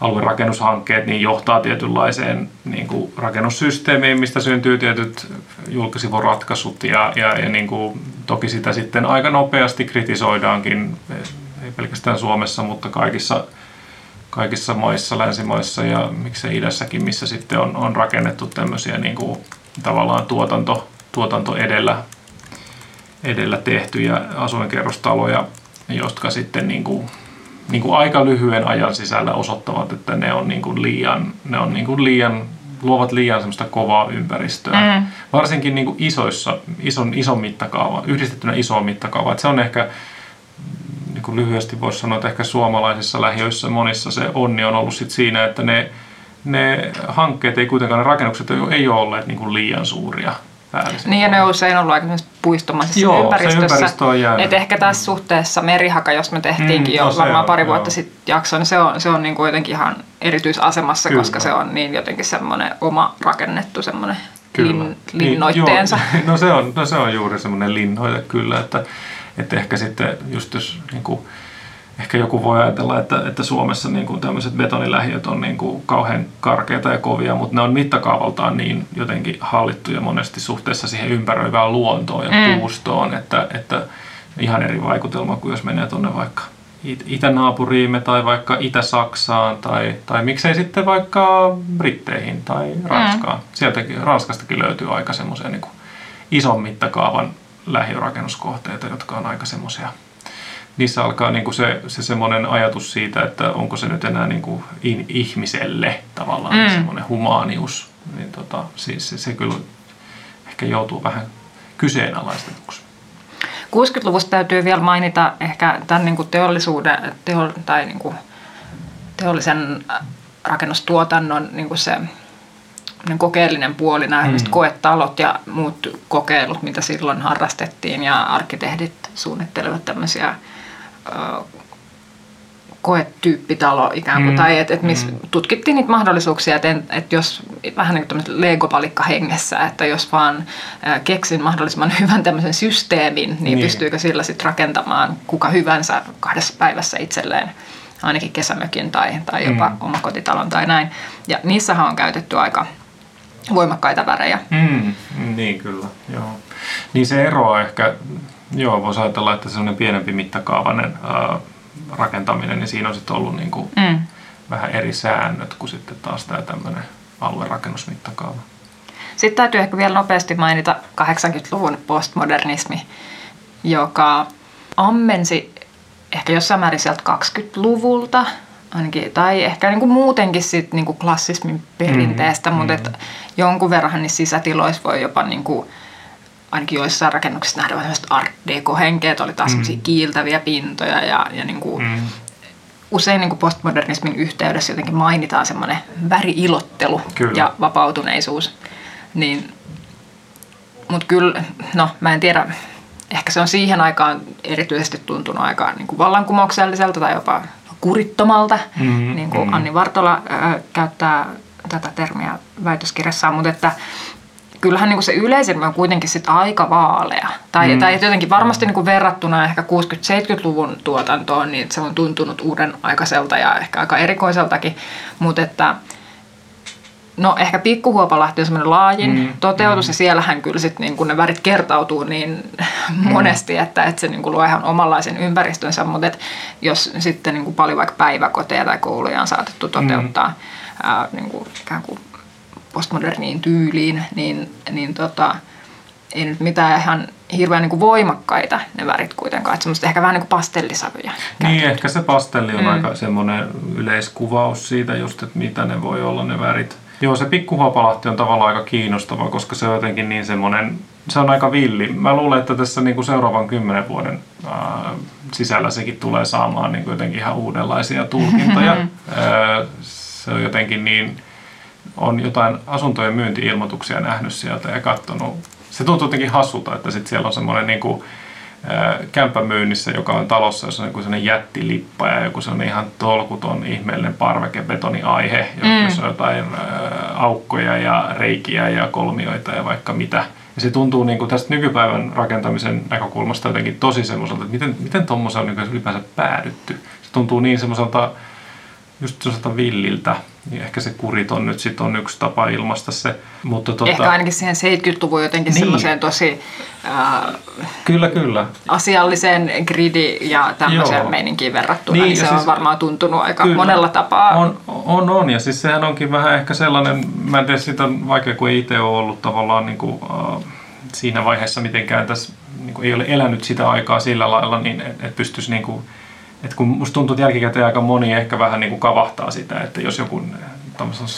aluerakennushankkeet niin johtaa tietynlaiseen niin kuin rakennussysteemiin, mistä syntyy tietyt julkisivuratkaisut ja, ja, ja niin kuin, toki sitä sitten aika nopeasti kritisoidaankin, ei pelkästään Suomessa, mutta kaikissa, kaikissa maissa, länsimaissa ja miksei idässäkin, missä sitten on, on rakennettu tämmöisiä niin kuin, tavallaan tuotanto, tuotanto edellä, edellä tehtyjä asuinkerrostaloja, jotka sitten niin kuin, niin kuin aika lyhyen ajan sisällä osoittavat, että ne on niin kuin liian, ne on niin kuin liian, luovat liian semmoista kovaa ympäristöä. Mm. Varsinkin niin kuin isoissa, ison, ison mittakaava, yhdistettynä isoon mittakaavaan. Se on ehkä, niin kuin lyhyesti voisi sanoa, että ehkä suomalaisissa lähiöissä monissa se onni on ollut sit siinä, että ne, ne hankkeet ei kuitenkaan, ne rakennukset ei, ole olleet niin kuin liian suuria. Niin ja ne on usein ollut aika puistomaisessa Joo, se ympäristössä. ympäristö on jäänyt. Et ehkä tässä suhteessa merihaka, jos me tehtiinkin Mm, jo no se varmaan on, pari joo. vuotta sitten jakso, niin se on, se on niin kuin jotenkin ihan erityisasemassa, Kyllä. koska se on niin jotenkin semmoinen oma rakennettu semmoinen lin, linnoitteensa. Niin, joo, no, se on, no se on juuri semmoinen linnoite kyllä, että, että ehkä sitten just jos niin kuin, ehkä joku voi ajatella, että, että Suomessa niin kuin tämmöiset betonilähiöt on niin kuin kauhean karkeita ja kovia, mutta ne on mittakaavaltaan niin jotenkin hallittuja monesti suhteessa siihen ympäröivään luontoon ja Mm. puustoon, että, että ihan eri vaikutelma kuin jos menee tuonne vaikka it- itänaapuriimme tai vaikka Itä-Saksaan tai, tai miksei sitten vaikka Britteihin tai Ranskaan. Mm. Sieltäkin, Ranskastakin löytyy aika semmoisia niin ison mittakaavan lähiörakennuskohteita, jotka on aika semmoisia niissä alkaa niin kuin se, se semmoinen ajatus siitä, että onko se nyt enää niin kuin in, ihmiselle tavallaan Mm. mm. semmoinen humaanius, niin tota, siis se, se kyllä ehkä joutuu vähän kyseenalaistetuksi. 60-luvusta täytyy vielä mainita ehkä tämän niin kuin teollisuuden teo, tai niin kuin teollisen rakennustuotannon niin kuin se semmoinen kokeellinen puoli, nämä mm. koetalot ja muut kokeilut, mitä silloin harrastettiin ja arkkitehdit suunnittelevat tämmöisiä koetyyppitalo ikään kuin, mm. tai että et missä mm. tutkittiin niitä mahdollisuuksia, että et jos vähän niin kuin legopalikka hengessä, että jos vaan ä, keksin mahdollisimman hyvän tämmöisen systeemin, niin, niin. Pystyykö sillä sitten rakentamaan kuka hyvänsä kahdessa päivässä itselleen ainakin kesämökin tai, tai jopa mm. omakotitalon tai näin. Ja niissähän on käytetty aika voimakkaita värejä. Mm, niin kyllä, joo. Niin se eroa ehkä, joo, voisi ajatella, että semmoinen pienempi mittakaavainen ää, rakentaminen, niin siinä on sitten ollut niin kuin Mm. vähän eri säännöt kuin sitten taas tämä tämmöinen aluerakennusmittakaava. Sitten täytyy ehkä vielä nopeasti mainita 80-luvun postmodernismi, joka ammensi ehkä jossain määrin sieltä 20-luvulta, ainakin, tai ehkä niin kuin muutenkin sit niin kuin klassismin perinteestä, mm, mutta et jonkun verran niissä sisätiloissa voi jopa niin kuin, ainakin joissain rakennuksissa nähdä vähän art deco-henkeä, että oli taas mm. kiiltäviä pintoja ja, ja niin kuin, Mm. usein niin kuin postmodernismin yhteydessä jotenkin mainitaan semmoinen väriilottelu Kyllä. ja vapautuneisuus. Niin, mutta kyllä, no mä en tiedä, ehkä se on siihen aikaan erityisesti tuntunut aika niin kuin vallankumoukselliselta tai jopa kurittomalta, Mhm, niin kuin mhm. Anni Vartola ää, käyttää tätä termiä väitöskirjassaan, mutta että kyllähän niin kuin se yleisin on kuitenkin sit aika vaalea. Tai, mm. tai jotenkin varmasti niin kuin verrattuna ehkä 60-70-luvun tuotantoon, niin se on tuntunut uuden aikaiselta ja ehkä aika erikoiseltakin. Mutta että no ehkä Pikkuhuopalahti on semmoinen laajin mm. toteutus ja siellähän kyllä sit niin kun ne värit kertautuu niin monesti, että, että se niin kuin luo ihan omanlaisen ympäristönsä. Mutta et jos sitten niin kuin paljon vaikka päiväkoteja tai kouluja on saatettu toteuttaa mm. ää, niin kuin ikään kuin postmoderniin tyyliin, niin, niin tota, ei nyt mitään ihan hirveän niin kuin voimakkaita ne värit kuitenkaan. Että semmoista ehkä vähän niin kuin pastellisävyjä. Niin, ehkä se pastelli on Mm. mm. aika semmoinen yleiskuvaus siitä just, että mitä ne voi olla ne värit. Joo, se pikkuhuopalahti on tavallaan aika kiinnostava, koska se on jotenkin niin semmoinen, se on aika villi. Mä luulen, että tässä niin kuin seuraavan kymmenen vuoden ää, sisällä sekin tulee saamaan niin kuin jotenkin ihan uudenlaisia tulkintoja. Ää, se on jotenkin niin, on jotain asuntojen myynti-ilmoituksia nähnyt sieltä ja katsonut. Se tuntuu jotenkin hassulta, että sit siellä on semmoinen niin kuin, kämppämyynnissä, joka on talossa, jossa on joku sellainen jättilippa ja joku sellainen ihan tolkuton ihmeellinen parvekebetoniaihe, mm. jossa on jotain aukkoja ja reikiä ja kolmioita ja vaikka mitä. Ja se tuntuu niin kuin tästä nykypäivän rakentamisen näkökulmasta jotenkin tosi semmoiselta, että miten, miten tuommoisen on niin ylipäänsä päädytty. Se tuntuu niin semmoiselta just sellaiselta villiltä. Niin ehkä se kuriton nyt sit on yksi tapa ilmaista se. Mutta tota... Ehkä ainakin siihen 70-luvun jotenkin niin. semmoiseen tosi äh, kyllä, kyllä. asialliseen gridi ja tämmöiseen meininkiin verrattuna, niin, niin se siis, on varmaan tuntunut aika kyllä, monella tapaa. On, on, on, ja siis sehän onkin vähän ehkä sellainen, mä en tiedä, sitä on vaikea, kun ei itse ole ollut tavallaan niin kuin, äh, siinä vaiheessa mitenkään tässä, niin kuin ei ole elänyt sitä aikaa sillä lailla, niin että et pystyisi niin kuin, et kun musta tuntuu, että jälkikäteen aika moni ehkä vähän niin kuin kavahtaa sitä, että jos joku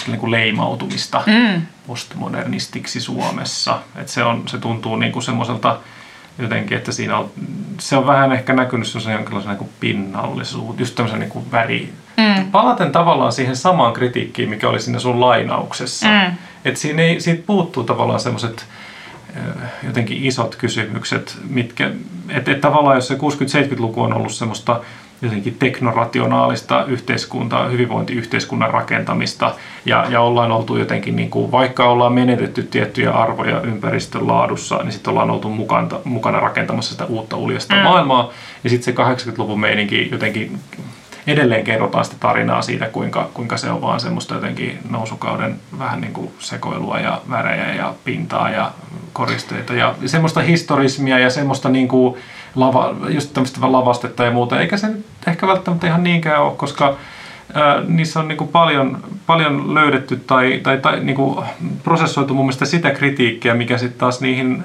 niin kuin leimautumista mm. postmodernistiksi Suomessa, että se, on, se tuntuu niin kuin semmoiselta jotenkin, että siinä on, se on vähän ehkä näkynyt semmoisen jonkinlaisen niin kuin pinnallisuus, just tämmöisen niin kuin väri. Mm. Palaten tavallaan siihen samaan kritiikkiin, mikä oli siinä sun lainauksessa. Mm. Että siinä ei, siitä puuttuu tavallaan semmoiset jotenkin isot kysymykset, mitkä, että et tavallaan jos se 60-70-luku on ollut semmoista jotenkin teknorationaalista yhteiskuntaa, hyvinvointiyhteiskunnan rakentamista ja, ja ollaan oltu jotenkin, niin kuin, vaikka ollaan menetetty tiettyjä arvoja ympäristön laadussa, niin sitten ollaan oltu mukana, mukana rakentamassa sitä uutta uljasta mm. maailmaa ja sitten se 80-luvun meininki jotenkin edelleen kerrotaan sitä tarinaa siitä, kuinka, kuinka se on vaan semmoista jotenkin nousukauden vähän niin kuin sekoilua ja värejä ja pintaa ja koristeita ja semmoista historismia ja semmoista niin kuin lava, just tämmöistä lavastetta ja muuta, eikä se ehkä välttämättä ihan niinkään ole, koska ää, niissä on niinku paljon, paljon löydetty tai, tai, tai niinku prosessoitu mun mielestä sitä kritiikkiä, mikä sitten taas niihin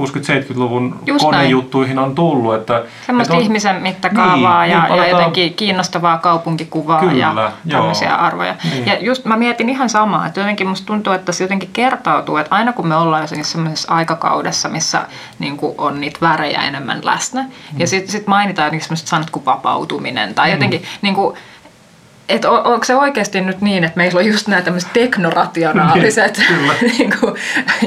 60-70-luvun Just konejuttuihin näin. on tullut. Että, Semmoista että on, ihmisen mittakaavaa niin, ja, niin, ja jotenkin kiinnostavaa kaupunkikuvaa kyllä, ja tämmöisiä joo, arvoja. Niin. Ja just mä mietin ihan samaa, että jotenkin musta tuntuu, että se jotenkin kertautuu, että aina kun me ollaan jossakin semmoisessa aikakaudessa, missä niin on niitä värejä enemmän läsnä, mm. ja sitten sit mainitaan jotenkin semmoiset sanat kuin vapautuminen tai mm. jotenkin niin kuin, että on, onko se oikeasti nyt niin, että meillä on just nämä tämmöiset teknorationaaliset niin kuin,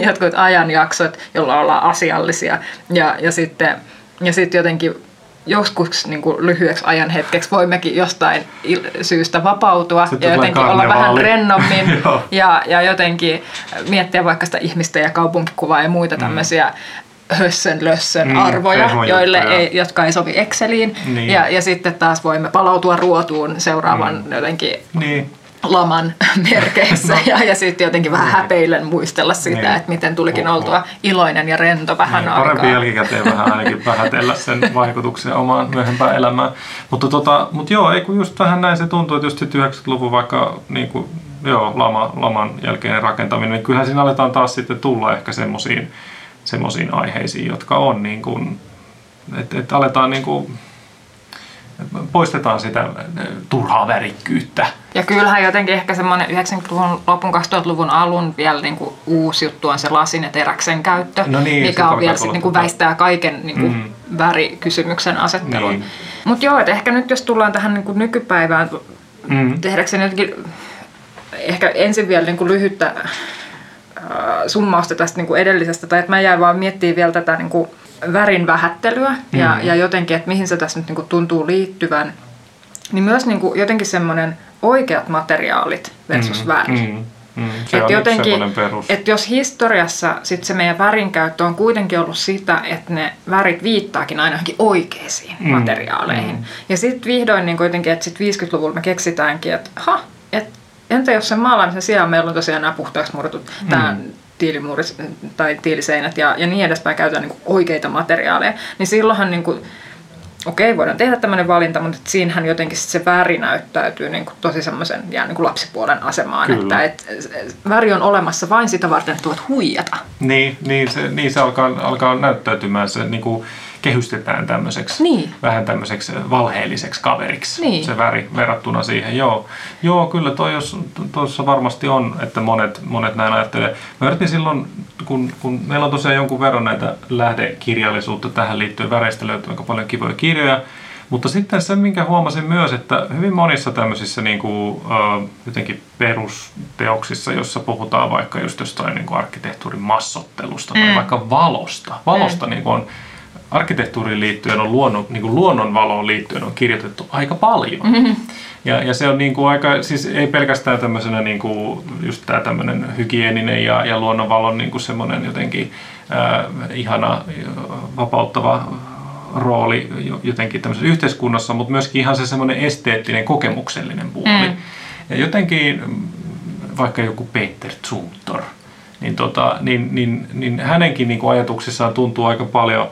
jotkut ajanjaksot, joilla ollaan asiallisia. Ja, ja sitten ja sitten jotenkin joskus niin kuin lyhyeksi ajan hetkeksi voimmekin jostain syystä vapautua sitten ja jotenkin olla vähän rennommin ja, ja jotenkin miettiä vaikka sitä ihmistä ja kaupunkikuvaa ja muita mm. Hössön lössön mm, arvoja, joille ei, jotka ei sovi Exceliin. Niin. Ja, ja sitten taas voimme palautua ruotuun seuraavan mm. jotenkin niin. laman merkeissä no. ja, ja sitten jotenkin vähän niin. häpeillen muistella sitä, niin. että miten tulikin Oho. oltua iloinen ja rento vähän niin, aikaa. Parempi jälkikäteen vähän ainakin vähätellä sen vaikutuksia omaan myöhempään elämään. Mutta tota, mut joo, ei kun just vähän näin se tuntuu, että just 90-luvun vaikka niin kuin, joo, lama, laman jälkeinen rakentaminen, niin kyllähän siinä aletaan taas sitten tulla ehkä semmoisiin semmoisiin aiheisiin, jotka on niin kuin, että, että aletaan niin kuin, poistetaan sitä turhaa värikkyyttä. Ja kyllähän jotenkin ehkä semmoinen 90-luvun lopun 2000-luvun alun vielä niin kuin uusi juttu on se lasin ja teräksen käyttö, no niin, mikä on vielä sit, niin kuin väistää kaiken niin kuin mm. värikysymyksen asettelun. Niin. Mutta joo, että ehkä nyt jos tullaan tähän niin kuin nykypäivään, mm. tehdäkseni jotenkin ehkä ensin vielä niin kuin lyhyttä summausta tästä niin kuin edellisestä, tai että mä jäin vaan miettimään vielä tätä niin kuin värin vähättelyä ja, mm. ja jotenkin, että mihin se tässä nyt niin kuin tuntuu liittyvän, niin myös niin kuin jotenkin semmoinen oikeat materiaalit versus mm. väri. Mm. Mm, se et on jotenkin, että jos historiassa sit se meidän värinkäyttö on kuitenkin ollut sitä, että ne värit viittaakin aina johonkin oikeisiin mm, materiaaleihin. Mm. Ja sitten vihdoin niin kuitenkin, että sitten 50-luvulla me keksitäänkin, että ha, että Entä jos sen maalaamisen sijaan meillä on tosiaan nämä puhtaaksi murretut mm. tämä tiilimuuris tai tiiliseinät ja, ja niin edespäin käytetään niin oikeita materiaaleja, niin silloinhan niin kuin, okei, voidaan tehdä tämmöinen valinta, mutta siinähän jotenkin se väri näyttäytyy niin kuin tosi semmoisen jää niin kuin lapsipuolen asemaan, Kyllä. että et, väri on olemassa vain sitä varten, että voit huijata. Niin, niin se, niin se alkaa, alkaa näyttäytymään se niin kuin kehystetään tämmöiseksi, Niin. vähän tämmöiseksi valheelliseksi kaveriksi Niin. se väri verrattuna siihen. Joo, Joo kyllä toi jos, tuossa varmasti on, että monet, monet näin ajattelee. Mä yritin silloin, kun, kun meillä on tosiaan jonkun verran näitä lähdekirjallisuutta tähän liittyen, väreistä löytyy aika paljon kivoja kirjoja, mutta sitten se, minkä huomasin myös, että hyvin monissa tämmöisissä niin kuin, ö, jotenkin perusteoksissa, jossa puhutaan vaikka just jostain niin kuin arkkitehtuurin massottelusta tai vaikka valosta. Valosta niin kuin on, arkkitehtuuriin liittyen on luonnon, niin kuin luonnonvaloon liittyen on kirjoitettu aika paljon. Mm-hmm. Ja, ja se on niin kuin aika, siis ei pelkästään tämmöisenä niin kuin just tämä tämmöinen hygieninen ja, ja luonnonvalon niin kuin semmoinen jotenkin äh, ihana, vapauttava rooli jo- jotenkin tämmöisessä yhteiskunnassa, mutta myöskin ihan se semmoinen esteettinen, kokemuksellinen puoli. Mm. Ja jotenkin vaikka joku Peter Zumthor, niin, tota, niin, niin, niin hänenkin niin kuin ajatuksissaan tuntuu aika paljon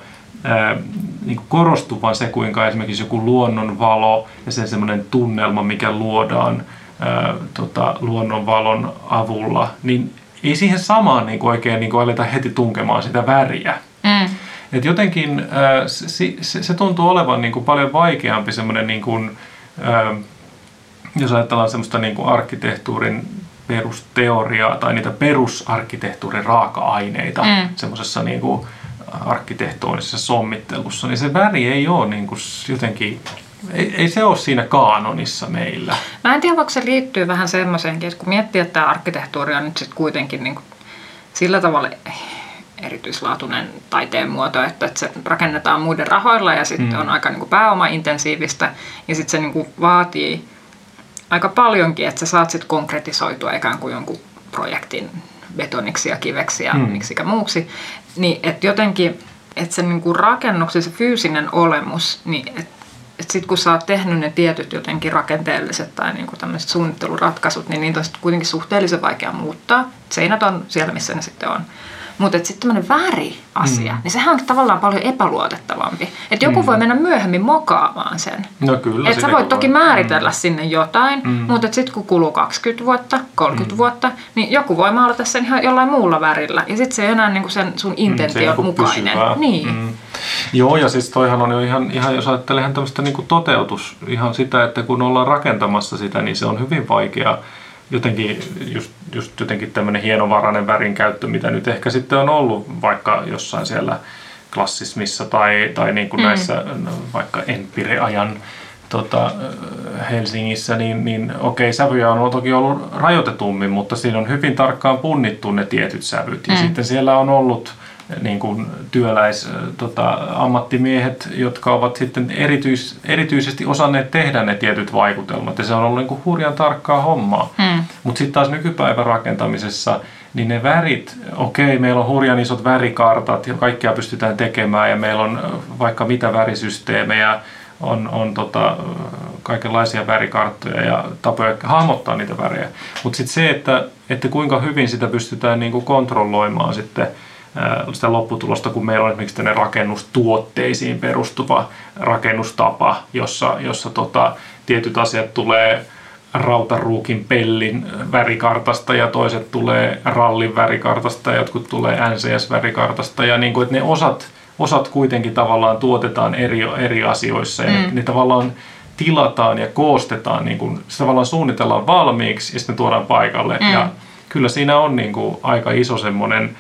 niin kuin korostuvan se, kuinka esimerkiksi joku luonnonvalo ja sen semmoinen tunnelma, mikä luodaan ää, tota, luonnonvalon avulla, niin ei siihen samaan niin kuin oikein niin kuin aleta heti tunkemaan sitä väriä. Mm. Et jotenkin ää, se, se, se tuntuu olevan niin kuin paljon vaikeampi semmoinen, niin kuin, ää, jos ajatellaan semmoista niin kuin arkkitehtuurin perusteoriaa tai niitä perusarkkitehtuurin raaka-aineita Mm. semmoisessa niin kuin arkkitehtonisessa sommittelussa, niin se väri ei ole niin kuin jotenkin, ei, ei se ole siinä kaanonissa meillä. Mä en tiedä, voiko se liittyy vähän semmoiseenkin, että kun miettii, että tämä arkkitehtuuri on nyt sitten kuitenkin niin kuin sillä tavalla erityislaatuinen taiteen muoto, että, että se rakennetaan muiden rahoilla ja sitten Mm. on aika niin kuin pääoma-intensiivistä ja sitten se niin kuin vaatii aika paljonkin, että sä saat sitten konkretisoitua ikään kuin jonkun projektin betoniksi ja kiveksi ja mm. miksikä muuksi, niin että jotenkin, että se niin kuin rakennuksen, se fyysinen olemus, niin että et sitten kun sä oot tehnyt ne tietyt jotenkin rakenteelliset tai niinku tämmöiset suunnitteluratkaisut, niin niitä on sit kuitenkin suhteellisen vaikea muuttaa. Seinät on siellä, missä ne sitten on. Mutta sitten tämmöinen väriasia, mm. niin sehän on tavallaan paljon epäluotettavampi. Että joku Mm. mm. voi mennä myöhemmin mokaamaan sen. No kyllä. Et sä voit toki voi. määritellä sinne jotain, Mm. mm. mutta sitten kun kuluu 20 vuotta, 30 mm. vuotta, niin joku voi maalata sen ihan jollain muulla värillä. Ja sitten se ei enää niinku sen sun Mm, intention niinku mukainen. pysyvää. Niin. Mm. Joo, ja siis toihan on jo ihan, ihan jos ajattelee tämmöistä niin toteutus, ihan sitä, että kun ollaan rakentamassa sitä, niin se on hyvin vaikea jotenkin, just, just jotenkin tämmöinen hienovarainen värin käyttö, mitä nyt ehkä sitten on ollut vaikka jossain siellä klassismissa tai, tai niin kuin mm. näissä no, vaikka Empire-ajan tota, Helsingissä, niin, niin okei, sävyjä on toki ollut rajoitetummin, mutta siinä on hyvin tarkkaan punnittu ne tietyt sävyt. Ja Mm. sitten siellä on ollut niin kuin työläis, tota, ammattimiehet, jotka ovat sitten erityis, erityisesti osanneet tehdä ne tietyt vaikutelmat. Ja se on ollut niin kuin hurjan tarkkaa hommaa. Mm. Mutta sitten taas nykypäivän rakentamisessa, niin ne värit, okei, meillä on hurjan isot värikartat ja kaikkea pystytään tekemään ja meillä on vaikka mitä värisysteemejä, on, on tota, kaikenlaisia värikarttoja ja tapoja hahmottaa niitä värejä. Mutta sitten se, että, että kuinka hyvin sitä pystytään niinku kontrolloimaan sitten sitä lopputulosta, kun meillä on esimerkiksi tänne rakennustuotteisiin perustuva rakennustapa, jossa, jossa tota, tietyt asiat tulee rautaruukin pellin värikartasta ja toiset tulee rallin värikartasta ja jotkut tulee NCS-värikartasta ja niin kuin, että ne osat, osat kuitenkin tavallaan tuotetaan eri, eri asioissa ja mm. ne, ne tavallaan tilataan ja koostetaan, niin kuin, se tavallaan suunnitellaan valmiiksi ja sitten tuodaan paikalle mm. ja kyllä siinä on niin kuin aika iso semmoinen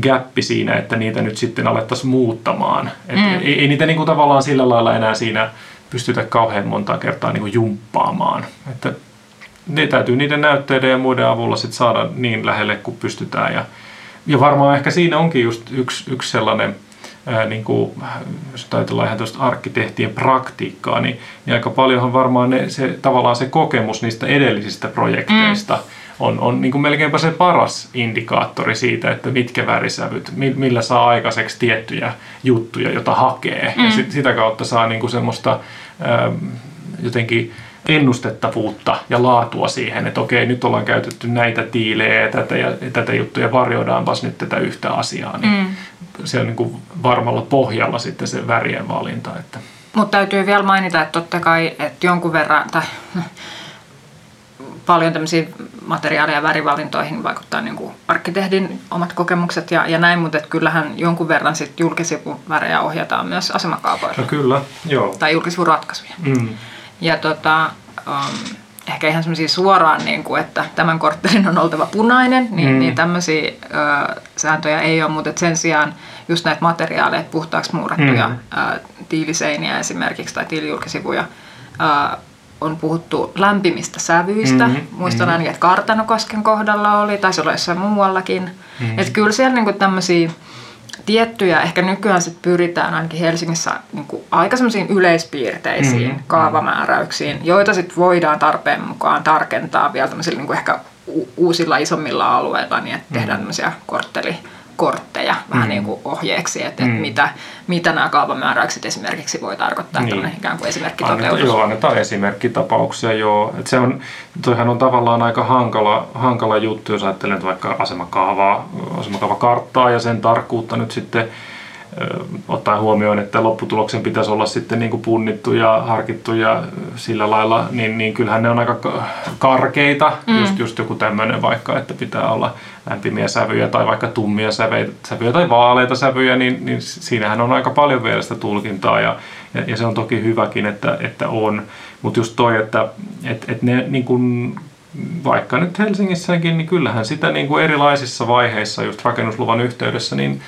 gappi siinä, että niitä nyt sitten alettaisiin muuttamaan. Et Mm. ei, ei niitä niin kuin tavallaan sillä lailla enää siinä pystytä kauhean monta kertaa niin kuin jumppaamaan. Että ne täytyy niiden näytteiden ja muiden avulla sit saada niin lähelle kuin pystytään. Ja, ja varmaan ehkä siinä onkin just yksi, yksi sellainen, ää, niin kuin, jos ajatellaan ihan tuosta arkkitehtien praktiikkaa, niin, niin aika paljonhan varmaan ne, se, tavallaan se kokemus niistä edellisistä projekteista mm. On, on niin kuin melkeinpä se paras indikaattori siitä, että mitkä värisävyt, mi- millä saa aikaiseksi tiettyjä juttuja, joita hakee. Mm. Ja sit, sitä kautta saa niin kuin semmoista ää, jotenkin ennustettavuutta ja laatua siihen, että okei, nyt ollaan käytetty näitä tiilejä ja tätä, ja tätä juttuja, varjoidaanpas nyt tätä yhtä asiaa, niin mm. se on niin kuin varmalla pohjalla sitten se värien valinta. Että. Mutta täytyy vielä mainita, että totta kai, että jonkun verran, tai paljon tämmöisiä materiaali- ja värivalintoihin vaikuttaa niin kuin arkkitehdin omat kokemukset ja, ja näin, mutta kyllähän jonkun verran sit julkisivuvärejä ohjataan myös asemakaavoilla No kyllä, joo. tai julkisivuratkaisuja. Mm. Ja tota, um, ehkä ihan semmoisia suoraan, niin kuin, että tämän korttelin on oltava punainen, niin, Mm. niin tämmöisiä ö, sääntöjä ei ole, mutta sen sijaan just näitä materiaaleja, puhtaaksi muurattuja Mm. ö, tiiliseiniä esimerkiksi tai tiilijulkisivuja, ö, on puhuttu lämpimistä sävyistä. Mhm, Muistan mhm. ainakin, että Kartanokosken kohdalla oli, taisi olla jossain muuallakin. Mhm. Että kyllä siellä niinku tämmöisiä tiettyjä, ehkä nykyään sit pyritään ainakin Helsingissä niinku aika semmoisiin yleispiirteisiin Mhm, kaavamääräyksiin, joita sitten voidaan tarpeen mukaan tarkentaa vielä tämmöisillä niinku ehkä uusilla isommilla alueilla, niin että tehdään tämmöisiä korttelikortteja vähän Mhm. niin kuin ohjeeksi, että, Mhm. että mitä, mitä nämä kaavamääräykset esimerkiksi voi tarkoittaa, Niin. niin. ikään kuin esimerkki toteutus. joo, annetaan esimerkkitapauksia, joo. Et se on, toihan on tavallaan aika hankala, hankala juttu, jos ajattelen että vaikka asemakaavaa, asemakaavakarttaa ja sen tarkkuutta nyt sitten ottaen huomioon, että lopputuloksen pitäisi olla sitten niin kuin punnittu ja harkittu ja sillä lailla, niin, niin kyllähän ne on aika ka- karkeita, mm. just, just joku tämmöinen vaikka, että pitää olla lämpimiä sävyjä tai vaikka tummia sävyjä, sävyjä tai vaaleita sävyjä, niin, niin siinähän on aika paljon vielä sitä tulkintaa ja, ja, ja se on toki hyväkin, että, että on, mutta just toi, että et, et ne niin kuin, vaikka nyt Helsingissäkin, niin kyllähän sitä niin kuin erilaisissa vaiheissa just rakennusluvan yhteydessä, niin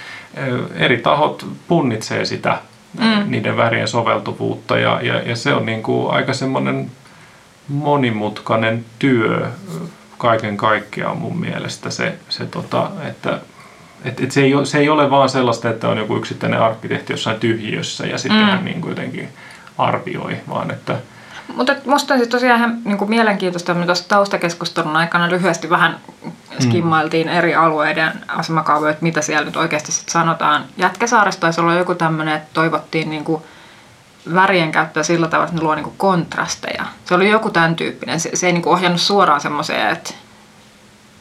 eri tahot punnitsee sitä mm. niiden värien soveltuvuutta ja, ja, ja se on niin kuin aika semmoinen monimutkainen työ kaiken kaikkiaan mun mielestä se, se tota, että et, et se, ei ole, se ei ole vaan sellaista, että on joku yksittäinen arkkitehti jossain tyhjiössä ja sitten mm. hän niin kuin jotenkin arvioi, vaan että Mutta musta on siis tosiaan ihan niin kuin mielenkiintoista, me tuossa taustakeskustelun aikana lyhyesti vähän skimmailtiin eri alueiden asemakaavoja, että mitä siellä nyt oikeasti sit sanotaan. Jätkäsaaressa taisi olla joku tämmöinen, että toivottiin niin kuin värien käyttöä sillä tavalla, että ne luo niin kuin kontrasteja. Se oli joku tämän tyyppinen. Se, se ei niin kuin ohjannut suoraan semmoiseen, että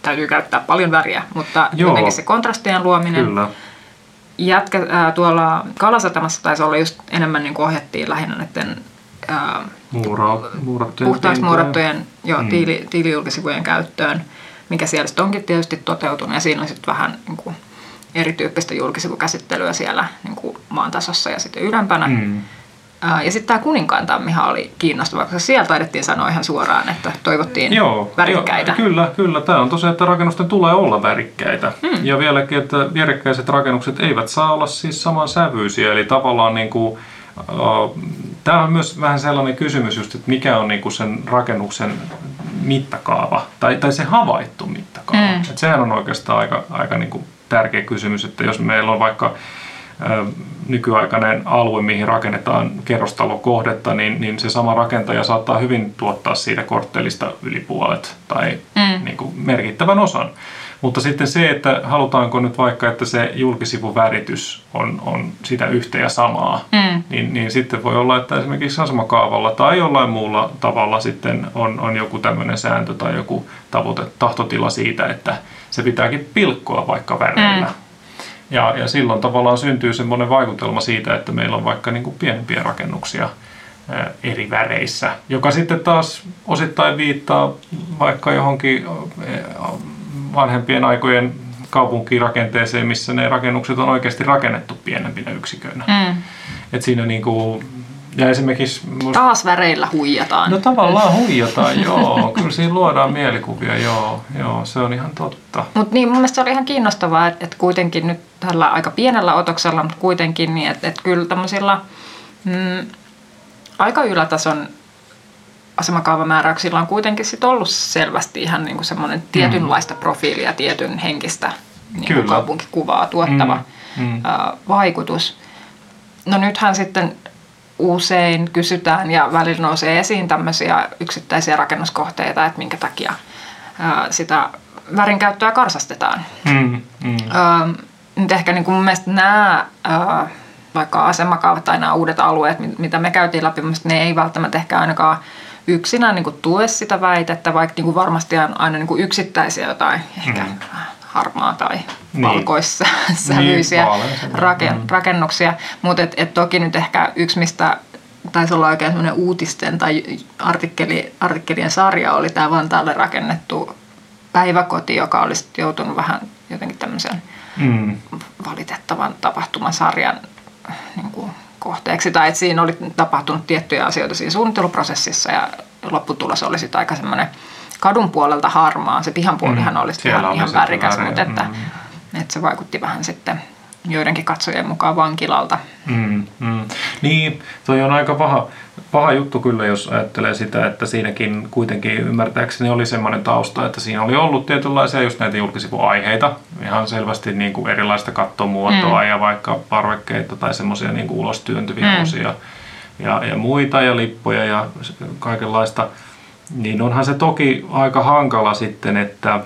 täytyy käyttää paljon väriä, mutta. Joo. jotenkin se kontrastien luominen. kyllä. Jätkä, ää, tuolla Kalasatamassa taisi olla just enemmän niin kuin ohjattiin lähinnä näiden ää, Muura, muurattujen puhtaaksi muurattujen jo, Mm. tiili, tiilijulkisivujen käyttöön, mikä siellä sitten onkin tietysti toteutunut. Ja siinä on sitten vähän niin kuin, erityyppistä julkisivukäsittelyä siellä niin kuin maan tasossa ja sitten ylempänä. Mm. Ja sitten tämä Kuninkaan tammihan oli kiinnostava, koska siellä taidettiin sanoa ihan suoraan, että toivottiin Joo, värikkäitä. Joo, kyllä, kyllä. Tämä on tosiaan, että rakennusten tulee olla värikkäitä. Mm. Ja vieläkin, että vierekkäiset rakennukset eivät saa olla siis saman sävyisiä. Eli tavallaan niin kuin, tämä on myös vähän sellainen kysymys just, että mikä on niin kuin sen rakennuksen mittakaava tai, tai se havaittu mittakaava. Mm. Et sehän on oikeastaan aika, aika niin kuin tärkeä kysymys, että jos meillä on vaikka ö, nykyaikainen alue, mihin rakennetaan kerrostalokohdetta, niin, niin se sama rakentaja saattaa hyvin tuottaa siitä korttelista yli puolet tai Mm. niin kuin merkittävän osan. Mutta sitten se, että halutaanko nyt vaikka, että se julkisivuväritys on, on sitä yhtä ja samaa, Mm. niin, niin sitten voi olla, että esimerkiksi asemakaavalla tai jollain muulla tavalla sitten on, on joku tämmöinen sääntö tai joku tavoite, tahtotila siitä, että se pitääkin pilkkoa vaikka väreillä. Mm. Ja, ja silloin tavallaan syntyy semmoinen vaikutelma siitä, että meillä on vaikka niin kuin pienempiä rakennuksia eri väreissä, joka sitten taas osittain viittaa vaikka johonkin vanhempien aikojen kaupunkirakenteeseen, missä ne rakennukset on oikeasti rakennettu pienempinä yksiköinä. Mm. Et siinä niinku, ja esimerkiksi... musta- Taas väreillä huijataan. No tavallaan huijataan, joo. Kyllä siinä luodaan mielikuvia, joo. Joo, se on ihan totta. Mutta niin, mun mielestä se oli ihan kiinnostavaa, että, että kuitenkin nyt tällä aika pienellä otoksella, mutta kuitenkin niin, että, että kyllä tämmöisillä mm, aika ylätason asemakaavamääräyksillä on kuitenkin sit ollut selvästi ihan niin kuin semmoinen tietynlaista profiilia, tietyn henkistä niin kuin kaupunkikuvaa tuottava Mm, mm. vaikutus. No nythän sitten usein kysytään ja välillä nousee esiin tämmöisiä yksittäisiä rakennuskohteita, että minkä takia sitä värinkäyttöä karsastetaan. Mm, mm. Öö, nyt ehkä niin kuin mun mielestä nämä öö, vaikka asemakaavat tai nämä uudet alueet, mit- mitä me käytiin läpi, ne ei välttämättä ehkä ainakaan yksinään niin kuin tue sitä väitettä, vaikka niin kuin varmasti on aina niin kuin yksittäisiä jotain ehkä Mm. harmaa tai Niin. valkoissävyisiä vaaleansävyisiä. raken, Mm. rakennuksia. Mutta et, et toki nyt ehkä yksi, mistä taisi olla oikein semmoinen uutisten tai artikkeli, artikkelien sarja oli tämä Vantaalle rakennettu päiväkoti, joka olisi joutunut vähän jotenkin tämmöisen mm. valitettavan tapahtumasarjan niin kuin kohteeksi. Tai että siinä oli tapahtunut tiettyjä asioita siinä suunnitteluprosessissa ja lopputulos oli sitten aika semmoinen kadun puolelta harmaa. Se pihan puolihan mm. olisi ihan, ihan värikäs, mutta että, mm. että se vaikutti vähän sitten joidenkin katsojien mukaan vankilalta. Mm, mm. Niin, toi on aika paha, paha juttu kyllä, jos ajattelee sitä, että siinäkin kuitenkin ymmärtääkseni oli semmoinen tausta, että siinä oli ollut tietynlaisia just näitä julkisivuaiheita, ihan selvästi niin kuin erilaista kattomuotoa mm. ja vaikka parvekkeita tai semmoisia niin kuin ulos työntyviä mm. osia ja, ja muita ja lippuja ja kaikenlaista. Niin onhan se toki aika hankala sitten, että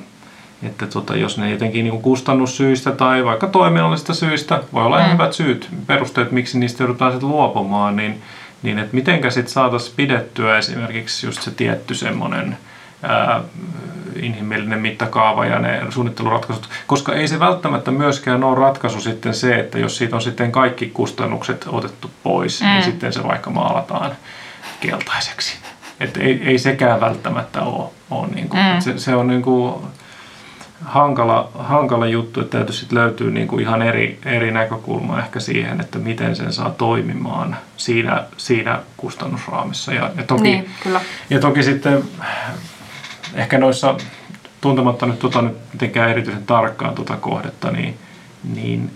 että tota, jos ne jotenkin niin kustannussyistä tai vaikka toiminnallisista syistä, voi olla mm. hyvät syyt, perusteet, miksi niistä joudutaan sitten luopumaan, niin, niin että mitenkä sitten saataisiin pidettyä esimerkiksi just se tietty semmoinen ää, inhimillinen mittakaava ja ne suunnitteluratkaisut, koska ei se välttämättä myöskään ole ratkaisu sitten se, että jos siitä on sitten kaikki kustannukset otettu pois, niin mm. niin sitten se vaikka maalataan keltaiseksi. Että ei, ei sekään välttämättä ole, ole niin kuin, mm. se, se on niin kuin, hankala, hankala juttu, että täytyy sitten löytyy niin kuin ihan eri, eri näkökulma ehkä siihen, että miten sen saa toimimaan siinä, siinä kustannusraamissa. Ja, ja, toki, niin, kyllä. ja toki sitten ehkä noissa, tuntematta nyt, tuota, nyt mitenkään erityisen tarkkaan tuota kohdetta, niin, niin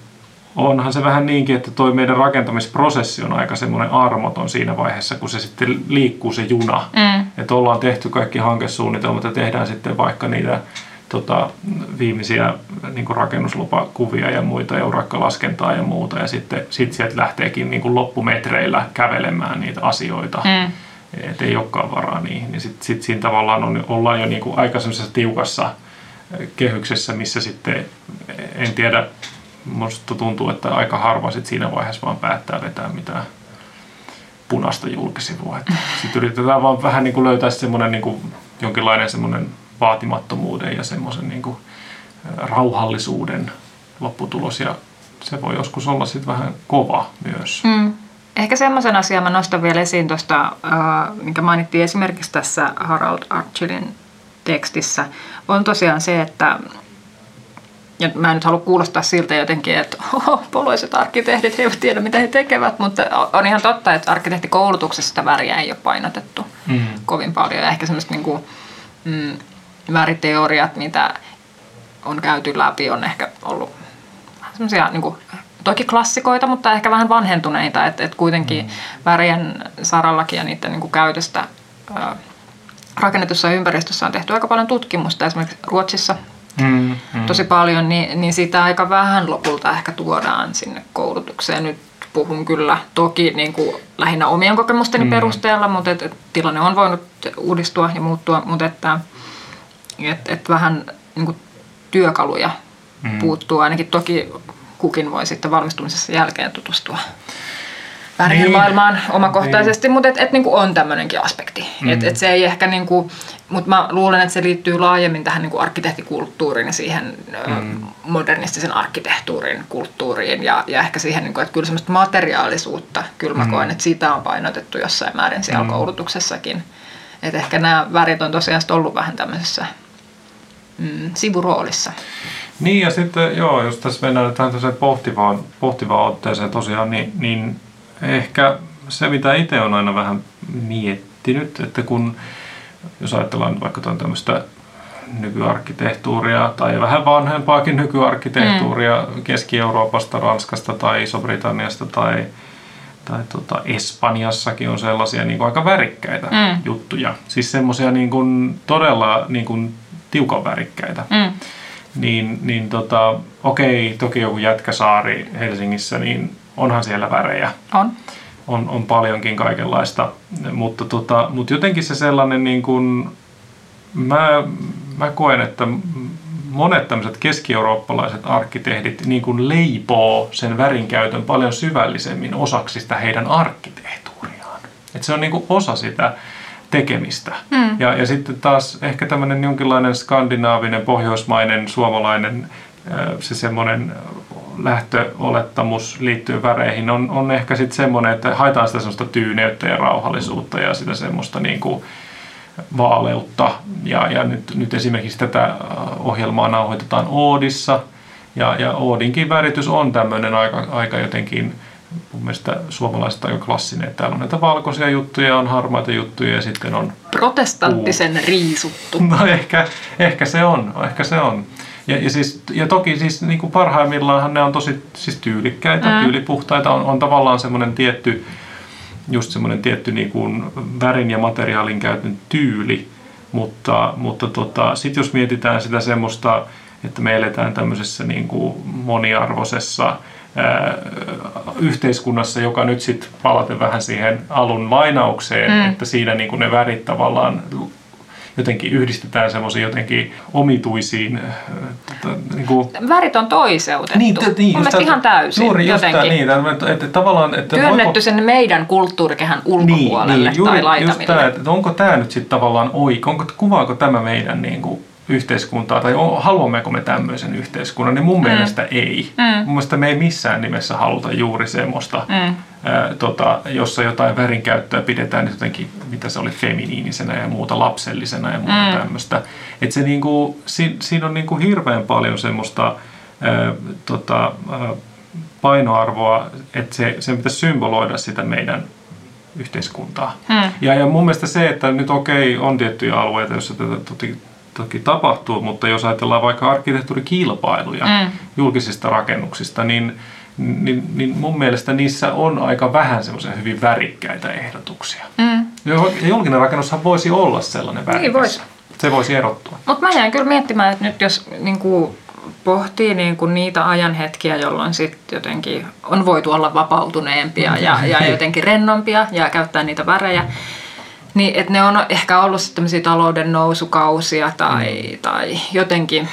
onhan se vähän niinkin, että toi meidän rakentamisprosessi on aika semmoinen armoton siinä vaiheessa, kun se sitten liikkuu se juna. Mm. Että ollaan tehty kaikki hankesuunnitelmat ja tehdään sitten vaikka niitä tota, viimeisiä niin kuin rakennuslupakuvia ja muita ja urakkalaskentaa ja muuta. Ja sitten sit sieltä lähteekin niin kuin loppumetreillä kävelemään niitä asioita. Mm. Että ei olekaan varaa niihin. Niin sitten sit siinä tavallaan on, ollaan jo niin kuin aika tiukassa kehyksessä, missä sitten en tiedä, minusta tuntuu, että aika harva sit siinä vaiheessa vaan päättää vetää mitään punaista julkisivua. Sitten yritetään vaan vähän niin kuin löytää semmoinen niin kuin jonkinlainen semmoinen vaatimattomuuden ja semmoisen niin kuin rauhallisuuden lopputulos ja se voi joskus olla sitten vähän kova myös. Mm. Ehkä semmoisen asian mä nostan vielä esiin tuosta, äh, minkä mainittiin esimerkiksi tässä Harald Archilin tekstissä, on tosiaan se, että ja mä en nyt halua kuulostaa siltä jotenkin, että oho, poloiset arkkitehdit he eivät tiedä, mitä he tekevät, mutta on ihan totta, että arkkitehtikoulutuksessa sitä väriä ei ole painotettu mm. kovin paljon. Ja ehkä semmoista niin kuin, mm, väriteoriat, mitä on käyty läpi, on ehkä ollut semmoisia niin kuin, toki klassikoita, mutta ehkä vähän vanhentuneita, että et kuitenkin mm. värien sarallakin ja niiden niin kuin käytöstä ää, rakennetussa ympäristössä on tehty aika paljon tutkimusta, esimerkiksi Ruotsissa mm, mm. tosi paljon, niin, niin sitä aika vähän lopulta ehkä tuodaan sinne koulutukseen. Nyt puhun kyllä toki niin kuin lähinnä omien kokemusteni mm. perusteella, mutta et, et tilanne on voinut uudistua ja muuttua, mutta että että et vähän niin kuin työkaluja mm. puuttuu. Ainakin toki kukin voi sitten valmistumisessa jälkeen tutustua värien niin. maailmaan omakohtaisesti, niin. mutta et, et, niin kuin on tämmöinenkin aspekti. Mm. Et, et se ei ehkä, niin kuin, mutta mä luulen, että se liittyy laajemmin tähän niin kuin arkkitehtikulttuuriin ja siihen mm. modernistisen arkkitehtuurin kulttuuriin ja, ja ehkä siihen, niin kuin, että kyllä semmoista materiaalisuutta kyllä mä mm. koen, että sitä on painotettu jossain määrin siellä mm. koulutuksessakin. Että ehkä nämä värit on tosiaan ollut vähän tämmöisessä mm, sivuroolissa. Niin ja sitten joo, jos tässä mennään tähän pohtivaan, pohtivaan otteeseen tosiaan, niin, niin ehkä se mitä itse on aina vähän miettinyt, että kun jos ajatellaan vaikka tämmöistä nykyarkkitehtuuria tai vähän vanhempaakin nykyarkkitehtuuria mm. Keski-Euroopasta, Ranskasta tai Iso-Britanniasta tai, tai tota Espanjassakin on sellaisia niin kuin aika värikkäitä mm. juttuja. Siis semmoisia niin kuin todella niin kuin tiukan värikkäitä. Mm. Niin, niin tota, okei, toki joku Jätkäsaari Helsingissä, niin onhan siellä värejä. On. On, on paljonkin kaikenlaista, mutta, tota, mutta jotenkin se sellainen niin kuin, mä, mä koen, että monet tämmöiset keski-eurooppalaiset arkkitehdit niin kuin leipoo sen värinkäytön paljon syvällisemmin osaksi sitä heidän arkkitehtuuriaan. Et se on niin kuin osa sitä tekemistä. Mm. Ja, ja sitten taas ehkä tämmöinen jonkinlainen skandinaavinen, pohjoismainen, suomalainen se semmoinen lähtöolettamus liittyen väreihin on, on ehkä sitten semmoinen, että haetaan sitä semmoista tyyneyttä ja rauhallisuutta ja sitä semmoista niin kuin vaaleutta. Ja, ja nyt, nyt esimerkiksi tätä ohjelmaa nauhoitetaan Oodissa ja, ja Oodinkin väritys on tämmöinen aika, aika jotenkin mun mielestä suomalaiset aika klassinen. Että täällä on näitä valkoisia juttuja, on harmaita juttuja ja sitten on... Protestanttisen puu. riisuttu. No ehkä, ehkä se on, ehkä se on. Ja, ja, siis, ja toki siis niin kuin parhaimmillaan ne on tosi siis tyylikkäitä, mm. tyylipuhtaita, on, on tavallaan semmoinen tietty, just semmoinen tietty niin kuin värin ja materiaalin käytön tyyli, mutta, mutta tota, sitten jos mietitään sitä semmoista, että me eletään tämmöisessä niin kuin moniarvoisessa ää, yhteiskunnassa, joka nyt sitten palaten vähän siihen alun lainaukseen, mm. että siinä niin kuin ne värit tavallaan jotenkin yhdistetään semmoisiin jotenkin omituisiin... Äh, tota, niin kuin... Värit on toiseutettu. Niin, t- niin, Mun tämän, ihan täysin. Juuri jotenkin. Just niin, tämän, että, että tavallaan... Että Työnnetty voiko... sen meidän kulttuurikehän ulkopuolelle niin, niin, juuri, tai laitamille. Just tämä, että onko tämä nyt sitten tavallaan oik, onko, kuvaako tämä meidän niin kuin, yhteiskuntaa tai haluammeko me tämmöisen yhteiskunnan, niin mun mm. mielestä ei. Mm. Mun mielestä me ei missään nimessä haluta juuri semmoista, mm. Ää, tota, jossa jotain värinkäyttöä pidetään jotenkin, mitä se oli, feminiinisenä ja muuta, lapsellisena ja muuta mm. tämmöistä. Että se niinku, si, siinä on niinku hirveän paljon semmoista ää, tota, ää, painoarvoa, että se, se pitäisi symboloida sitä meidän yhteiskuntaa. Hmm. Ja, ja mun mielestä se, että nyt okei, on tiettyjä alueita, joissa tätä toki tapahtuu, mutta jos ajatellaan vaikka arkkitehtuurikilpailuja mm. julkisista rakennuksista, niin, niin, niin mun mielestä niissä on aika vähän semmoisia hyvin värikkäitä ehdotuksia. Mm. Julkinen rakennushan voisi olla sellainen värikäs. Niin voisi. Se voisi erottua. Mutta mä jään kyllä miettimään, että nyt jos niin kuin pohtii niin kuin niitä ajanhetkiä, jolloin sitten jotenkin on voitu olla vapautuneempia ja, ja niin. jotenkin rennompia ja käyttää niitä värejä, niin, että ne on ehkä ollut tämmöisiä talouden nousukausia tai, mm. tai jotenkin,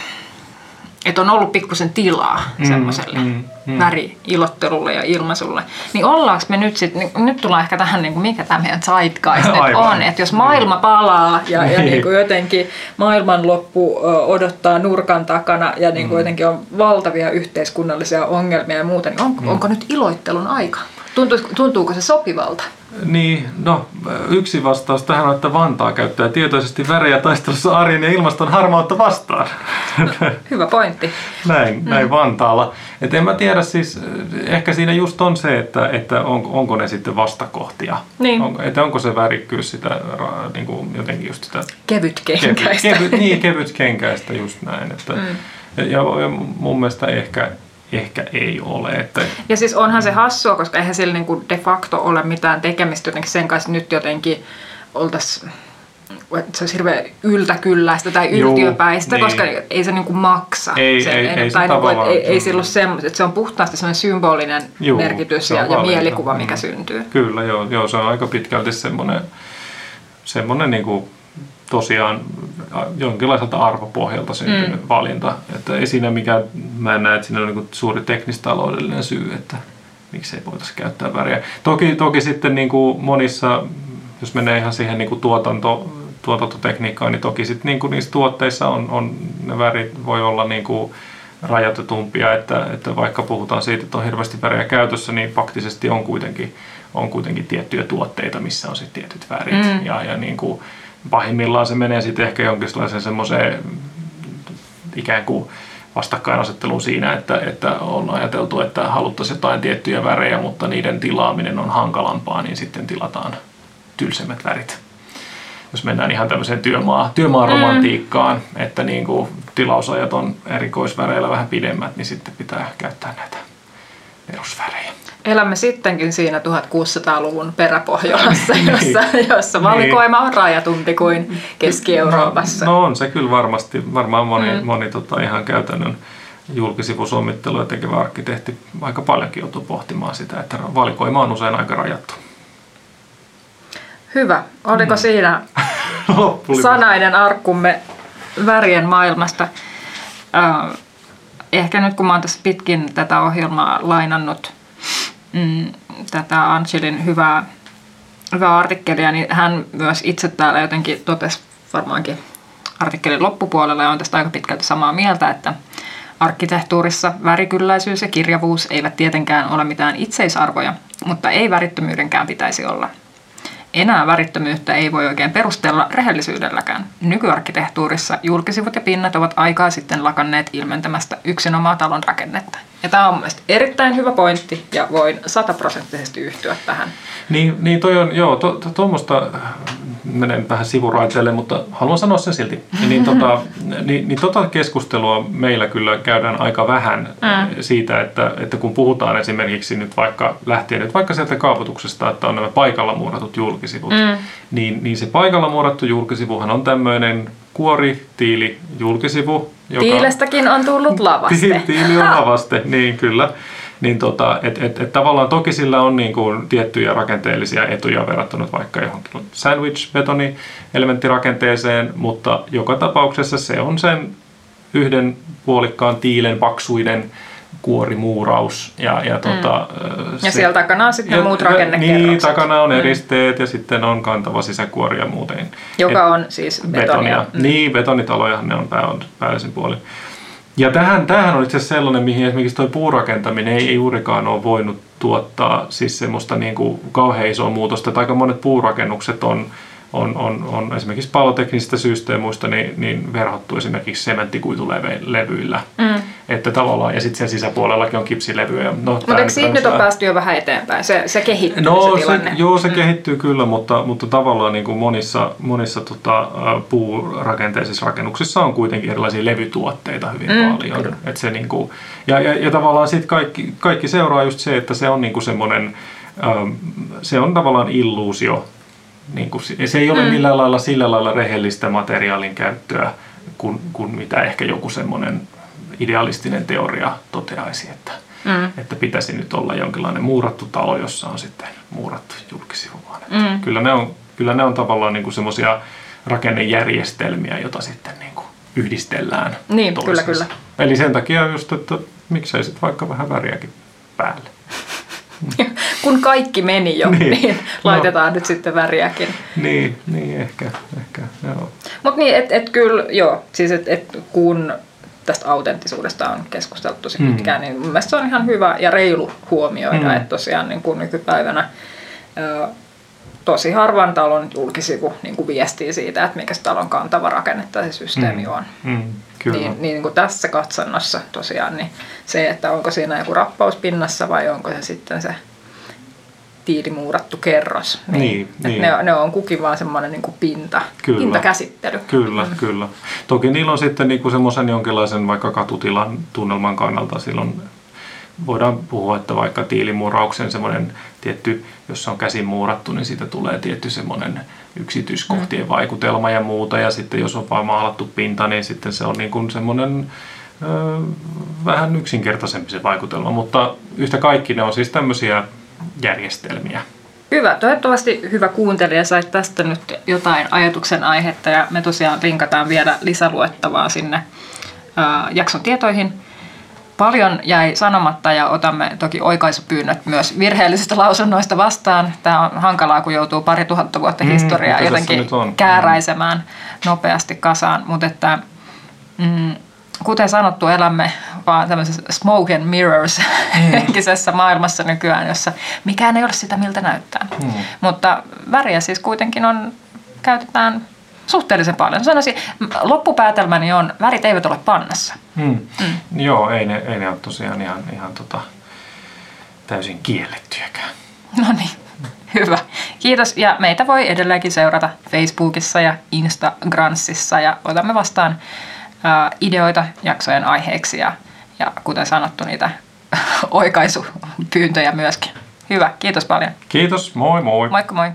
että on ollut pikkusen tilaa mm, semmoiselle mm, mm. väriilottelulle ja ilmaisulle. Niin ollaanko me nyt sitten, niin nyt tullaan ehkä tähän, niin kuin mikä tämä meidän zeitgeist on, että jos maailma niin. palaa ja, ja niin kuin jotenkin maailmanloppu odottaa nurkan takana ja niin kuin mm. jotenkin on valtavia yhteiskunnallisia ongelmia ja muuta, niin on, mm. onko nyt iloittelun aika? Tuntuuko, tuntuuko se sopivalta? Niin, no yksi vastaus tähän on, että Vantaa käyttää tietoisesti värejä taistelussa arjen ja ilmaston harmautta vastaan. No, hyvä pointti. näin, mm. näin Vantaalla. Et en mä tiedä siis, ehkä siinä just on se, että, että on, onko ne sitten vastakohtia. Niin. On, että onko se värikkyys sitä niin kuin jotenkin just sitä... Kevytkenkäistä. Kevyt, kevyt, niin, kevytkenkäistä just näin. Että, mm. ja, ja mun mielestä ehkä ehkä ei ole. Että... Ja siis onhan se hassua, koska eihän sillä niin kuin de facto ole mitään tekemistä jotenkin sen kanssa nyt jotenkin oltaisiin se olisi hirveän yltäkylläistä tai yltiöpäistä, niin. koska ei se niinku maksa. Ei, sen, ei, ei, tai niinku, ei, ei, ei sillä ole että se on puhtaasti semmoinen symbolinen Juu, merkitys ja, ja mielikuva, mikä mm. syntyy. Kyllä, joo, joo, se on aika pitkälti semmoinen, semmoinen niinku tosiaan jonkinlaiselta arvopohjalta syntynyt mm. valinta. Että ei siinä mikään, mä en näe, että siinä on niin suuri teknistaloudellinen syy, että miksei voitaisiin käyttää väriä. Toki, toki sitten niin kuin monissa, jos menee ihan siihen niin kuin tuotanto, tuotantotekniikkaan, niin toki sitten niin kuin niissä tuotteissa on, on, ne värit voi olla niin kuin rajoitetumpia, että, että vaikka puhutaan siitä, että on hirveästi väriä käytössä, niin faktisesti on kuitenkin, on kuitenkin tiettyjä tuotteita, missä on sitten tietyt värit. Mm. Ja, ja niin kuin, pahimmillaan se menee sitten ehkä jonkinlaiseen semmoiseen ikään kuin vastakkainasetteluun siinä, että, että on ajateltu, että haluttaisiin jotain tiettyjä värejä, mutta niiden tilaaminen on hankalampaa, niin sitten tilataan tylsemmät värit. Jos mennään ihan tämmöiseen työmaa, työmaaromantiikkaan, mm. että niin kuin tilausajat on erikoisväreillä vähän pidemmät, niin sitten pitää käyttää näitä perusvärejä elämme sittenkin siinä 1600-luvun peräpohjolassa, niin. jossa, jossa valikoima on rajatumpi kuin Keski-Euroopassa. No, no on se kyllä varmasti. Varmaan moni, mm. moni tota, ihan käytännön julkisivusommittelua tekevä arkkitehti aika paljonkin joutuu pohtimaan sitä, että valikoima on usein aika rajattu. Hyvä. Oliko mm. siinä sanainen arkkumme värien maailmasta? Äh, ehkä nyt kun mä oon tässä pitkin tätä ohjelmaa lainannut mm, tätä Angelin hyvää, hyvää artikkelia, niin hän myös itse täällä jotenkin totesi varmaankin artikkelin loppupuolella ja on tästä aika pitkälti samaa mieltä, että Arkkitehtuurissa värikylläisyys ja kirjavuus eivät tietenkään ole mitään itseisarvoja, mutta ei värittömyydenkään pitäisi olla. Enää värittömyyttä ei voi oikein perustella rehellisyydelläkään. Nykyarkkitehtuurissa julkisivut ja pinnat ovat aikaa sitten lakanneet ilmentämästä yksinomaa talon rakennetta. Ja tämä on mun mielestä erittäin hyvä pointti ja voin sataprosenttisesti yhtyä tähän. Niin, niin toi on, joo, tuommoista to, menen vähän sivuraiteelle, mutta haluan sanoa sen silti. Niin, tota, niin, niin tota keskustelua meillä kyllä käydään aika vähän mm. siitä, että, että kun puhutaan esimerkiksi nyt vaikka lähtien nyt vaikka sieltä kaavoituksesta, että on nämä paikalla muodatut julkisivut, mm. niin, niin se paikalla muodattu julkisivuhan on tämmöinen kuori, tiili, julkisivu. Joka, Tiilestäkin on tullut lavaste. Tiili on lavaste, niin kyllä. Niin tota, et, et, et tavallaan toki sillä on niin kuin tiettyjä rakenteellisia etuja verrattuna vaikka johonkin sandwich-betoni elementtirakenteeseen, mutta joka tapauksessa se on sen yhden puolikkaan tiilen paksuinen kuorimuuraus. Ja, ja, tota, mm. se, ja siellä takana on sitten ja, muut rakennekerrokset. Niin, takana on eristeet mm. ja sitten on kantava sisäkuori ja muuten. Joka Et, on siis betonia. betonia. Mm. Niin, betonitaloja ne on pää, päällisin puoli. Ja tähän, tähän on itse asiassa sellainen, mihin esimerkiksi tuo puurakentaminen ei, ei juurikaan ole voinut tuottaa siis semmoista niin kuin kauhean isoa muutosta. Että aika monet puurakennukset on on, on, on esimerkiksi paloteknisistä syistä ja muista niin, niin verhottu esimerkiksi sementtikuitulevyillä. Mm. Että tavallaan, ja sitten sen sisäpuolellakin on kipsilevyjä. No, mutta eikö siitä nyt on päästy jo vähän eteenpäin? Se, se kehittyy no, se tilanne. Se, joo, se mm. kehittyy kyllä, mutta, mutta tavallaan niin kuin monissa, monissa tota, puurakenteisissa rakennuksissa on kuitenkin erilaisia levytuotteita hyvin mm, paljon. Et se, niin kuin, ja, ja, ja tavallaan sitten kaikki, kaikki seuraa just se, että se on niin kuin semmoinen, se on tavallaan illuusio niin kuin, se ei ole mm. millään lailla sillä lailla rehellistä materiaalin käyttöä kuin, kuin mitä ehkä joku semmoinen idealistinen teoria toteaisi, että, mm. että pitäisi nyt olla jonkinlainen muurattu talo, jossa on sitten muurattu julkisivu. Mm. Kyllä, ne on, kyllä ne on tavallaan niin semmoisia rakennejärjestelmiä, joita sitten niin kuin yhdistellään Niin, kyllä, kyllä. Eli sen takia just, että miksei sitten vaikka vähän väriäkin päälle. kun kaikki meni jo, niin, niin laitetaan no. nyt sitten väriäkin. Niin, niin ehkä, ehkä joo. Mutta niin, että et kyllä, joo, siis että et kun tästä autenttisuudesta on keskusteltu tosi mm. pitkään, niin mun mielestä se on ihan hyvä ja reilu huomioida, mm. että tosiaan niin kuin nykypäivänä ö, tosi harvan talon julkisivu niin kuin viestii siitä, että mikä se talon kantava rakenne tai se systeemi mm. on. Mm. Kyllä. Niin, niin kuin tässä katsannossa tosiaan, niin se, että onko siinä joku rappaus pinnassa vai onko se sitten se tiilimuurattu kerros. Niin, niin, niin. Ne, ne on kukin vaan semmoinen niin pinta, kyllä. pintakäsittely. Kyllä, mm. kyllä. Toki niillä on sitten niin semmoisen jonkinlaisen vaikka katutilan tunnelman kannalta silloin voidaan puhua, että vaikka tiilimuurauksen semmoinen tietty, jos on käsin muurattu, niin siitä tulee tietty semmoinen yksityiskohtien mm. vaikutelma ja muuta. Ja sitten jos on vaan maalattu pinta, niin sitten se on niin kuin semmoinen ö, vähän yksinkertaisempi se vaikutelma. Mutta yhtä kaikki ne on siis tämmöisiä järjestelmiä. Hyvä. Toivottavasti hyvä kuuntelija sai tästä nyt jotain ajatuksen aihetta ja me tosiaan linkataan vielä lisäluettavaa sinne ää, jakson tietoihin. Paljon jäi sanomatta ja otamme toki oikaisupyynnöt myös virheellisistä lausunnoista vastaan. Tämä on hankalaa, kun joutuu pari tuhatta vuotta mm, historiaa jotenkin kääräisemään nopeasti kasaan. Mutta että, mm, kuten sanottu, elämme vaan tämmöisessä smoke and mirrors mm. henkisessä maailmassa nykyään, jossa mikään ei ole sitä, miltä näyttää. Mm. Mutta väriä siis kuitenkin on, käytetään suhteellisen paljon. Sanoisin, loppupäätelmäni on, värit eivät ole pannassa. Mm. Mm. Joo, ei ne, ei ne ole tosiaan ihan, ihan tota, täysin kiellettyjäkään. No niin, hyvä. Kiitos ja meitä voi edelleenkin seurata Facebookissa ja Instagramsissa ja otamme vastaan ideoita jaksojen aiheeksi ja, ja kuten sanottu niitä oikaisupyyntöjä myöskin. Hyvä, kiitos paljon. Kiitos, moi moi. Moikka moi.